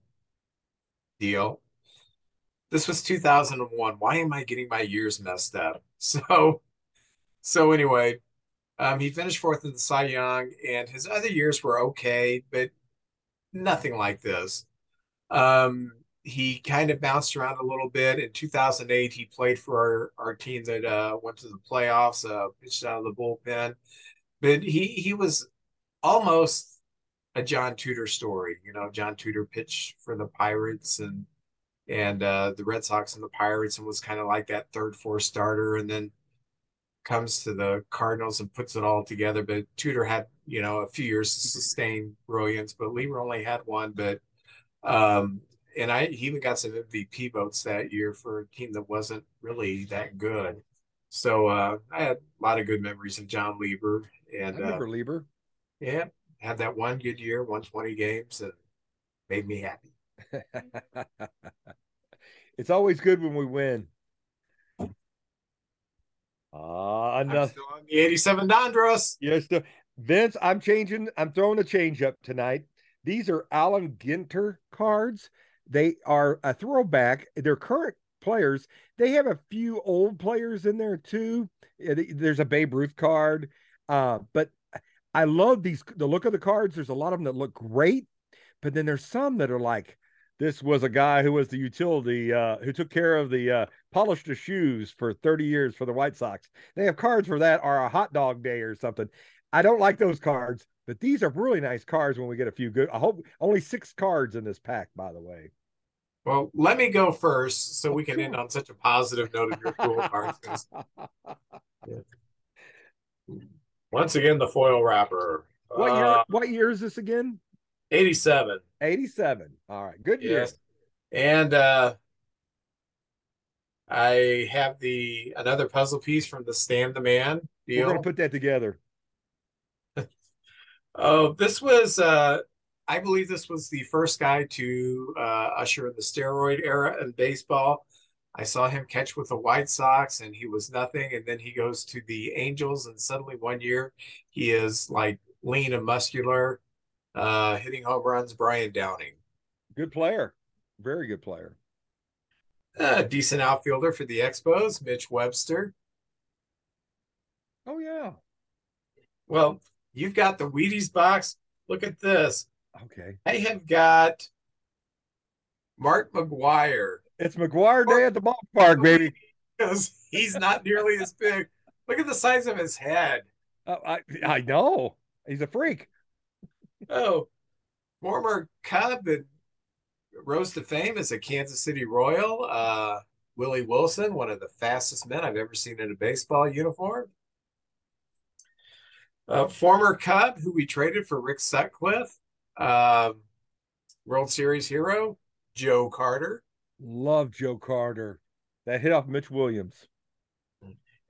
deal. This was 2001. Why am I getting my years messed up? So, so anyway, um, he finished fourth in the Cy Young, and his other years were okay, but nothing like this. Um, he kind of bounced around a little bit. In 2008, he played for our, our team that uh, went to the playoffs, uh, pitched out of the bullpen but he he was almost a John Tudor story. You know, John Tudor pitched for the Pirates and and uh, the Red Sox and the Pirates and was kind of like that third, fourth starter, and then comes to the Cardinals and puts it all together. But Tudor had you know a few years to sustain brilliance, but Lieber only had one. But um, and I he even got some MVP votes that year for a team that wasn't really that good. So uh, I had a lot of good memories of Jon Lieber and I remember uh, Lieber. Yeah, had that one good year, 120 games, and made me happy. it's always good when we win. Ah, uh, enough. on the 87 Donruss. Yes, the, Vince, I'm changing. I'm throwing a change up tonight. These are Allen Ginter cards. They are a throwback. They're current players. They have a few old players in there too. There's a Babe Ruth card. Uh, but I love these the look of the cards. There's a lot of them that look great, but then there's some that are like this was a guy who was the utility uh, who took care of the uh, polished the shoes for 30 years for the White Sox. They have cards for that or a hot dog day or something. I don't like those cards, but these are really nice cards when we get a few good. I hope only six cards in this pack, by the way. Well, let me go first so we can end on such a positive note of your cool cards. Yeah. Once again, the foil wrapper. What year? Uh, what year is this again? Eighty-seven. Eighty-seven. All right, good year. Yes. And uh, I have the another puzzle piece from the Stan the Man deal. We're gonna put that together. oh, this was uh, I believe this was the first guy to uh, usher in the steroid era in baseball. I saw him catch with the White Sox and he was nothing. And then he goes to the Angels, and suddenly one year he is like lean and muscular, uh, hitting home runs. Brian Downing. Good player. Very good player. Uh, decent outfielder for the Expos, Mitch Webster. Oh, yeah. Well, you've got the Wheaties box. Look at this. Okay. I have got Mark McGwire it's McGwire Day at the ballpark, baby. Because he's not nearly as big. Look at the size of his head. Uh, I I know he's a freak. Oh, former Cub and rose to fame as a Kansas City Royal. Uh, Willie Wilson, one of the fastest men I've ever seen in a baseball uniform. Uh, former Cub, who we traded for Rick Sutcliffe. Um, World Series hero, Joe Carter. Love Joe Carter. That hit off Mitch Williams.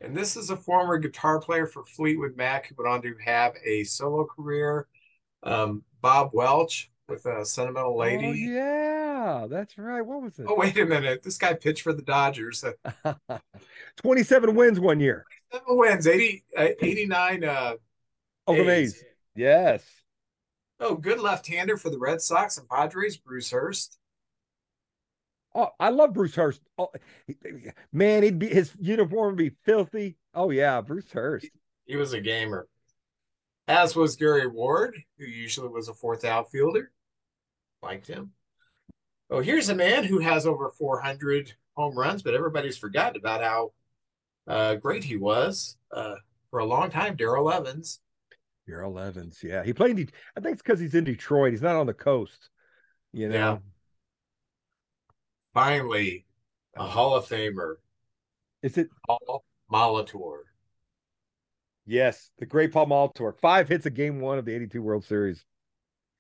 And this is a former guitar player for Fleetwood Mac who went on to have a solo career. Um, Bob Welch with a Sentimental Lady. Oh, yeah, that's right. What was it? Oh, wait a minute. This guy pitched for the Dodgers. 27 wins one year. Seven wins, 80, uh, 89 uh, Oakland A's. A's. Yes. Oh, good left-hander for the Red Sox and Padres, Bruce Hurst. Oh, I love Bruce Hurst. Oh, man, he'd be his uniform would be filthy. Oh yeah, Bruce Hurst. He was a gamer. As was Gary Ward, who usually was a fourth outfielder. Liked him. Oh, here's a man who has over 400 home runs, but everybody's forgotten about how uh, great he was uh, for a long time. Darrell Evans. Darrell Evans. Yeah, he played. in Det- I think it's because he's in Detroit. He's not on the coast. You know. Yeah. Finally, a Hall of Famer, Is it? Paul Molitor. Yes, the great Paul Molitor. Five hits a game one of the '82 World Series.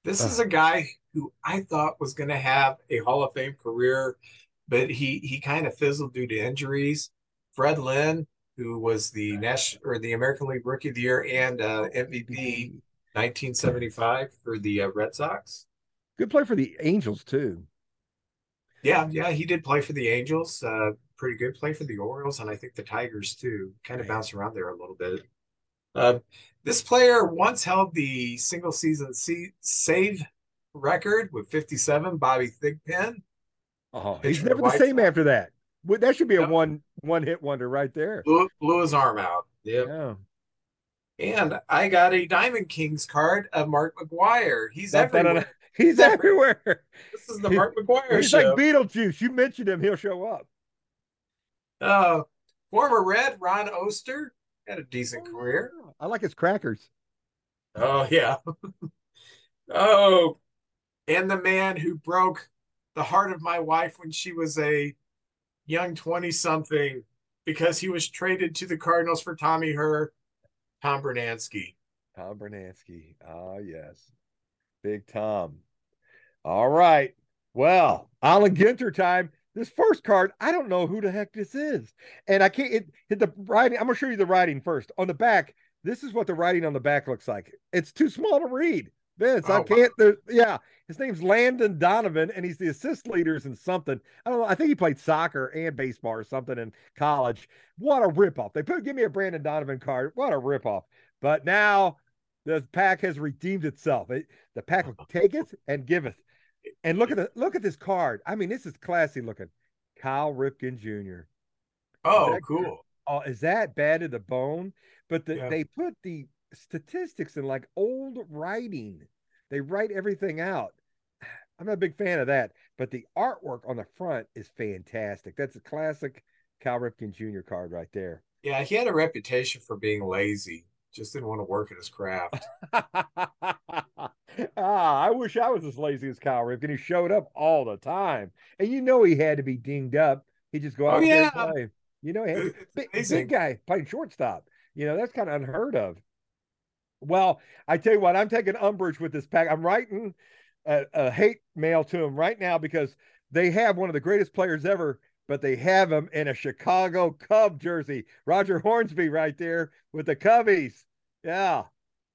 This Ugh. is a guy who I thought was going to have a Hall of Fame career, but he he kind of fizzled due to injuries. Fred Lynn, who was the national or the American League Rookie of the Year and uh, MVP 1975 for the uh, Red Sox. Good play for the Angels too. Yeah, yeah, he did play for the Angels. Uh, pretty good play for the Orioles, and I think the Tigers too. Kind of Man. bounced around there a little bit. Uh, this player once held the single season se- save record with 57. Bobby Thigpen. Oh, he's never the same Sox. after that. That should be a Yep. one one hit wonder right there. blew, blew his arm out. Yep. Yeah. And I got a Diamond Kings card of Mark McGwire. He's da- everywhere. da. He's He's everywhere. This is the Mark McGwire He's show. like Beetlejuice. You mentioned him, he'll show up. uh, former Red Ron Oester had a decent career. Oh, I like his crackers. Oh yeah. oh, and the man who broke the heart of my wife when she was a young 20 something because he was traded to the Cardinals for Tommy Herr, Tom Brunansky. Tom Brunansky. Ah, yes. Big Tom. All right. Well, Allen Ginter time. This first card, I don't know who the heck this is. And I can't it, hit the writing. I'm gonna show you the writing first. On the back, this is what the writing on the back looks like. It's too small to read. Vince, Oh, I can't. there- yeah, his name's Landon Donovan, and he's the assist leaders in something. I don't know. I think he played soccer and baseball or something in college. What a ripoff! They put give me a Brandon Donovan card. What a ripoff! But now the pack has redeemed itself. It, the pack will take it and giveth. And look at the look at this card. I mean, this is classy looking. Cal Ripken Jr. Oh, cool. Oh, is that bad to the bone? But the, Yeah. they put the statistics and like old writing. They write everything out. I'm not a big fan of that, but the artwork on the front is fantastic. That's a classic Cal Ripken Jr. card right there. Yeah, he had a reputation for being lazy. Just didn't want to work at his craft. ah, I wish I was as lazy as Cal Ripken. He showed up all the time, and you know he had to be dinged up. He just go Oh, out there and play. You know, he had to, big, big guy playing shortstop. You know, that's kind of unheard of. Well, I tell you what, I'm taking umbrage with this pack. I'm writing a, a hate mail to him right now because they have one of the greatest players ever, but they have him in a Chicago Cub jersey. Roger Hornsby right there with the Cubbies. Yeah.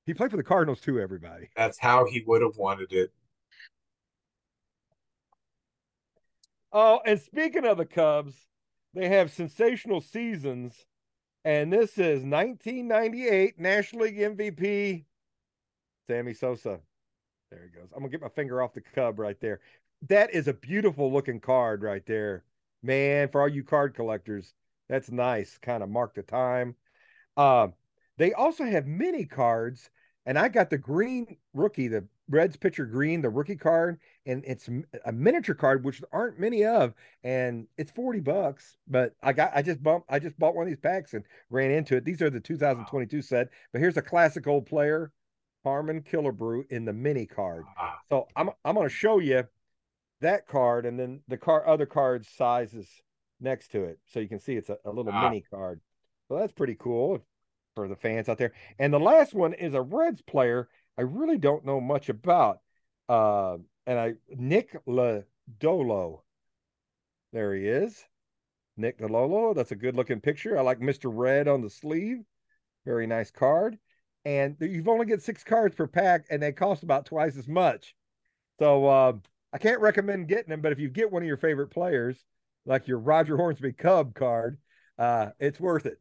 He played for the Cardinals too, everybody. That's how he would have wanted it. Oh, and speaking of the Cubs, they have sensational seasons. And this is 1998 National League MVP, Sammy Sosa. There he goes. I'm going to get my finger off the Cub right there. That is a beautiful looking card right there. Man, for all you card collectors, that's nice. Kind of mark the time. Um, they also have mini cards, and I got the green rookie, the Reds pitcher Greene, the rookie card, and it's a miniature card, which there aren't many of, and it's 40 bucks. But I got I just bumped I just bought one of these packs and ran into it. These are the 2022 set, but here's a classic old player, Harmon Killebrew in the mini card. Ah, So I'm I'm gonna show you that card and then the car other card sizes next to it. So you can see it's a, a little Ah. mini card. So that's pretty cool for the fans out there. And the last one is a Reds player I really don't know much about. Uh and I Nick Lodolo. There he is. Nick Lodolo. That's a good looking picture. I like Mr. Red on the sleeve. Very nice card. And you've only get six cards per pack, and they cost about twice as much. So uh, I can't recommend getting them, but if you get one of your favorite players, like your Roger Hornsby Cub card, uh, it's worth it.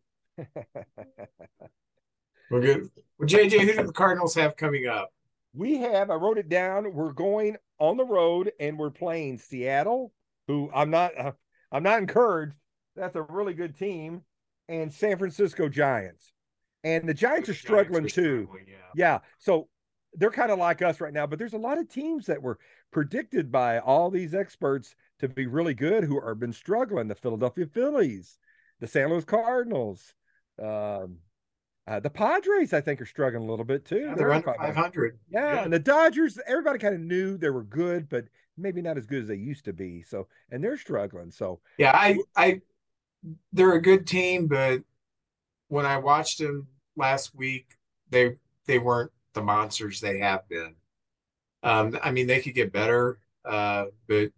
Well, good. Well, JJ, who do the Cardinals have coming up? We have, I wrote it down. We're going on the road and we're playing Seattle, who I'm not, uh, I'm not encouraged. That's a really good team, and San Francisco Giants. And the Giants are struggling Giants are too. Struggling, yeah. yeah. So they're kind of like us right now, but there's a lot of teams that were predicted by all these experts to be really good who have been struggling. The Philadelphia Phillies, the San Luis Cardinals, um, uh, the Padres, I think, are struggling a little bit too. Yeah, they're, they're under 500. Yeah, yeah, and the Dodgers, everybody kind of knew they were good, but maybe not as good as they used to be. So, and they're struggling. So, yeah, I, I, they're a good team, but when I watched them last week, they they weren't the monsters they have been. Um, I mean, they could get better, uh, but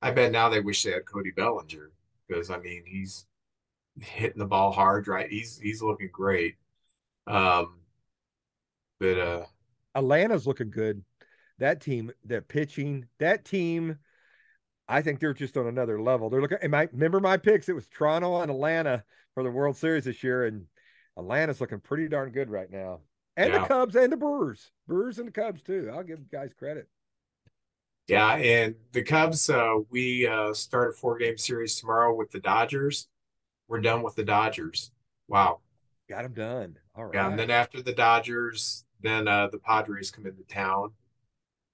I bet now they wish they had Cody Bellinger because I mean he's hitting the ball hard, right? He's he's looking great. Um, but uh, Atlanta's looking good. That team, that pitching, that team, I think they're just on another level. They're looking. And I remember my picks? It was Toronto and Atlanta for the World Series this year, and Atlanta's looking pretty darn good right now. And yeah. the Cubs and the Brewers, Brewers and the Cubs too. I'll give guys credit. Yeah, and the Cubs, uh, we uh, start a four game series tomorrow with the Dodgers. We're done with the Dodgers. Wow. Got them done. All right. Yeah, and then after the Dodgers, then uh, the Padres come into town.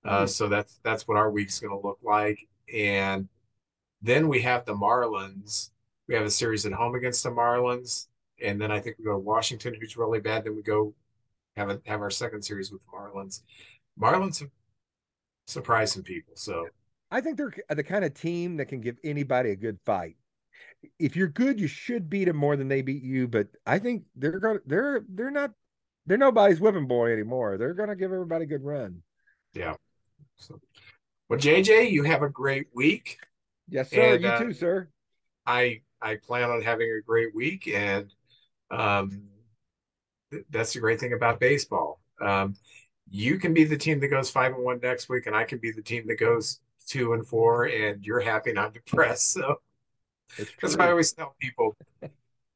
Uh, mm-hmm. So that's that's what our week's going to look like. And then we have the Marlins. We have a series at home against the Marlins, and then I think we go to Washington, who's really bad. Then we go have a, have our second series with the Marlins. Marlins have surprised some people. So I think they're the kind of team that can give anybody a good fight if you're good, you should beat them more than they beat you. But I think they're going to they're they're not they're nobody's whipping boy anymore. They're going to give everybody a good run. Yeah. So, well, JJ, you have a great week. Yes, sir. And, you uh, too, sir. I I plan on having a great week, and um, th- that's the great thing about baseball. Um, you can be the team that goes five and one next week, and I can be the team that goes two and four, and you're happy and I'm depressed. So that's why I always tell people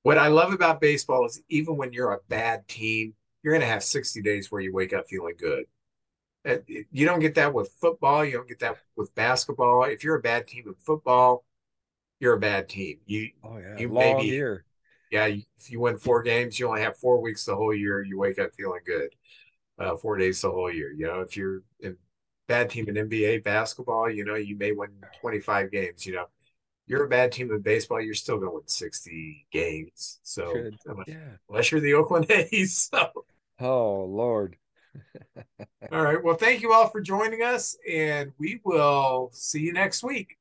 what I love about baseball is even when you're a bad team, you're going to have 60 days where you wake up feeling good. You don't get that with football. You don't get that with basketball. If you're a bad team in football, you're a bad team. You, oh yeah, you long maybe, year. Yeah, if you win four games, you only have four weeks the whole year. You wake up feeling good. Uh, four days the whole year. You know, if you're a bad team in NBA basketball, you know, you may win 25 games. You know, you're a bad team in baseball, you're still going to win 60 games. So unless, yeah. unless you're the Oakland A's. So. Oh Lord. all right. Well, thank you all for joining us, and we will see you next week.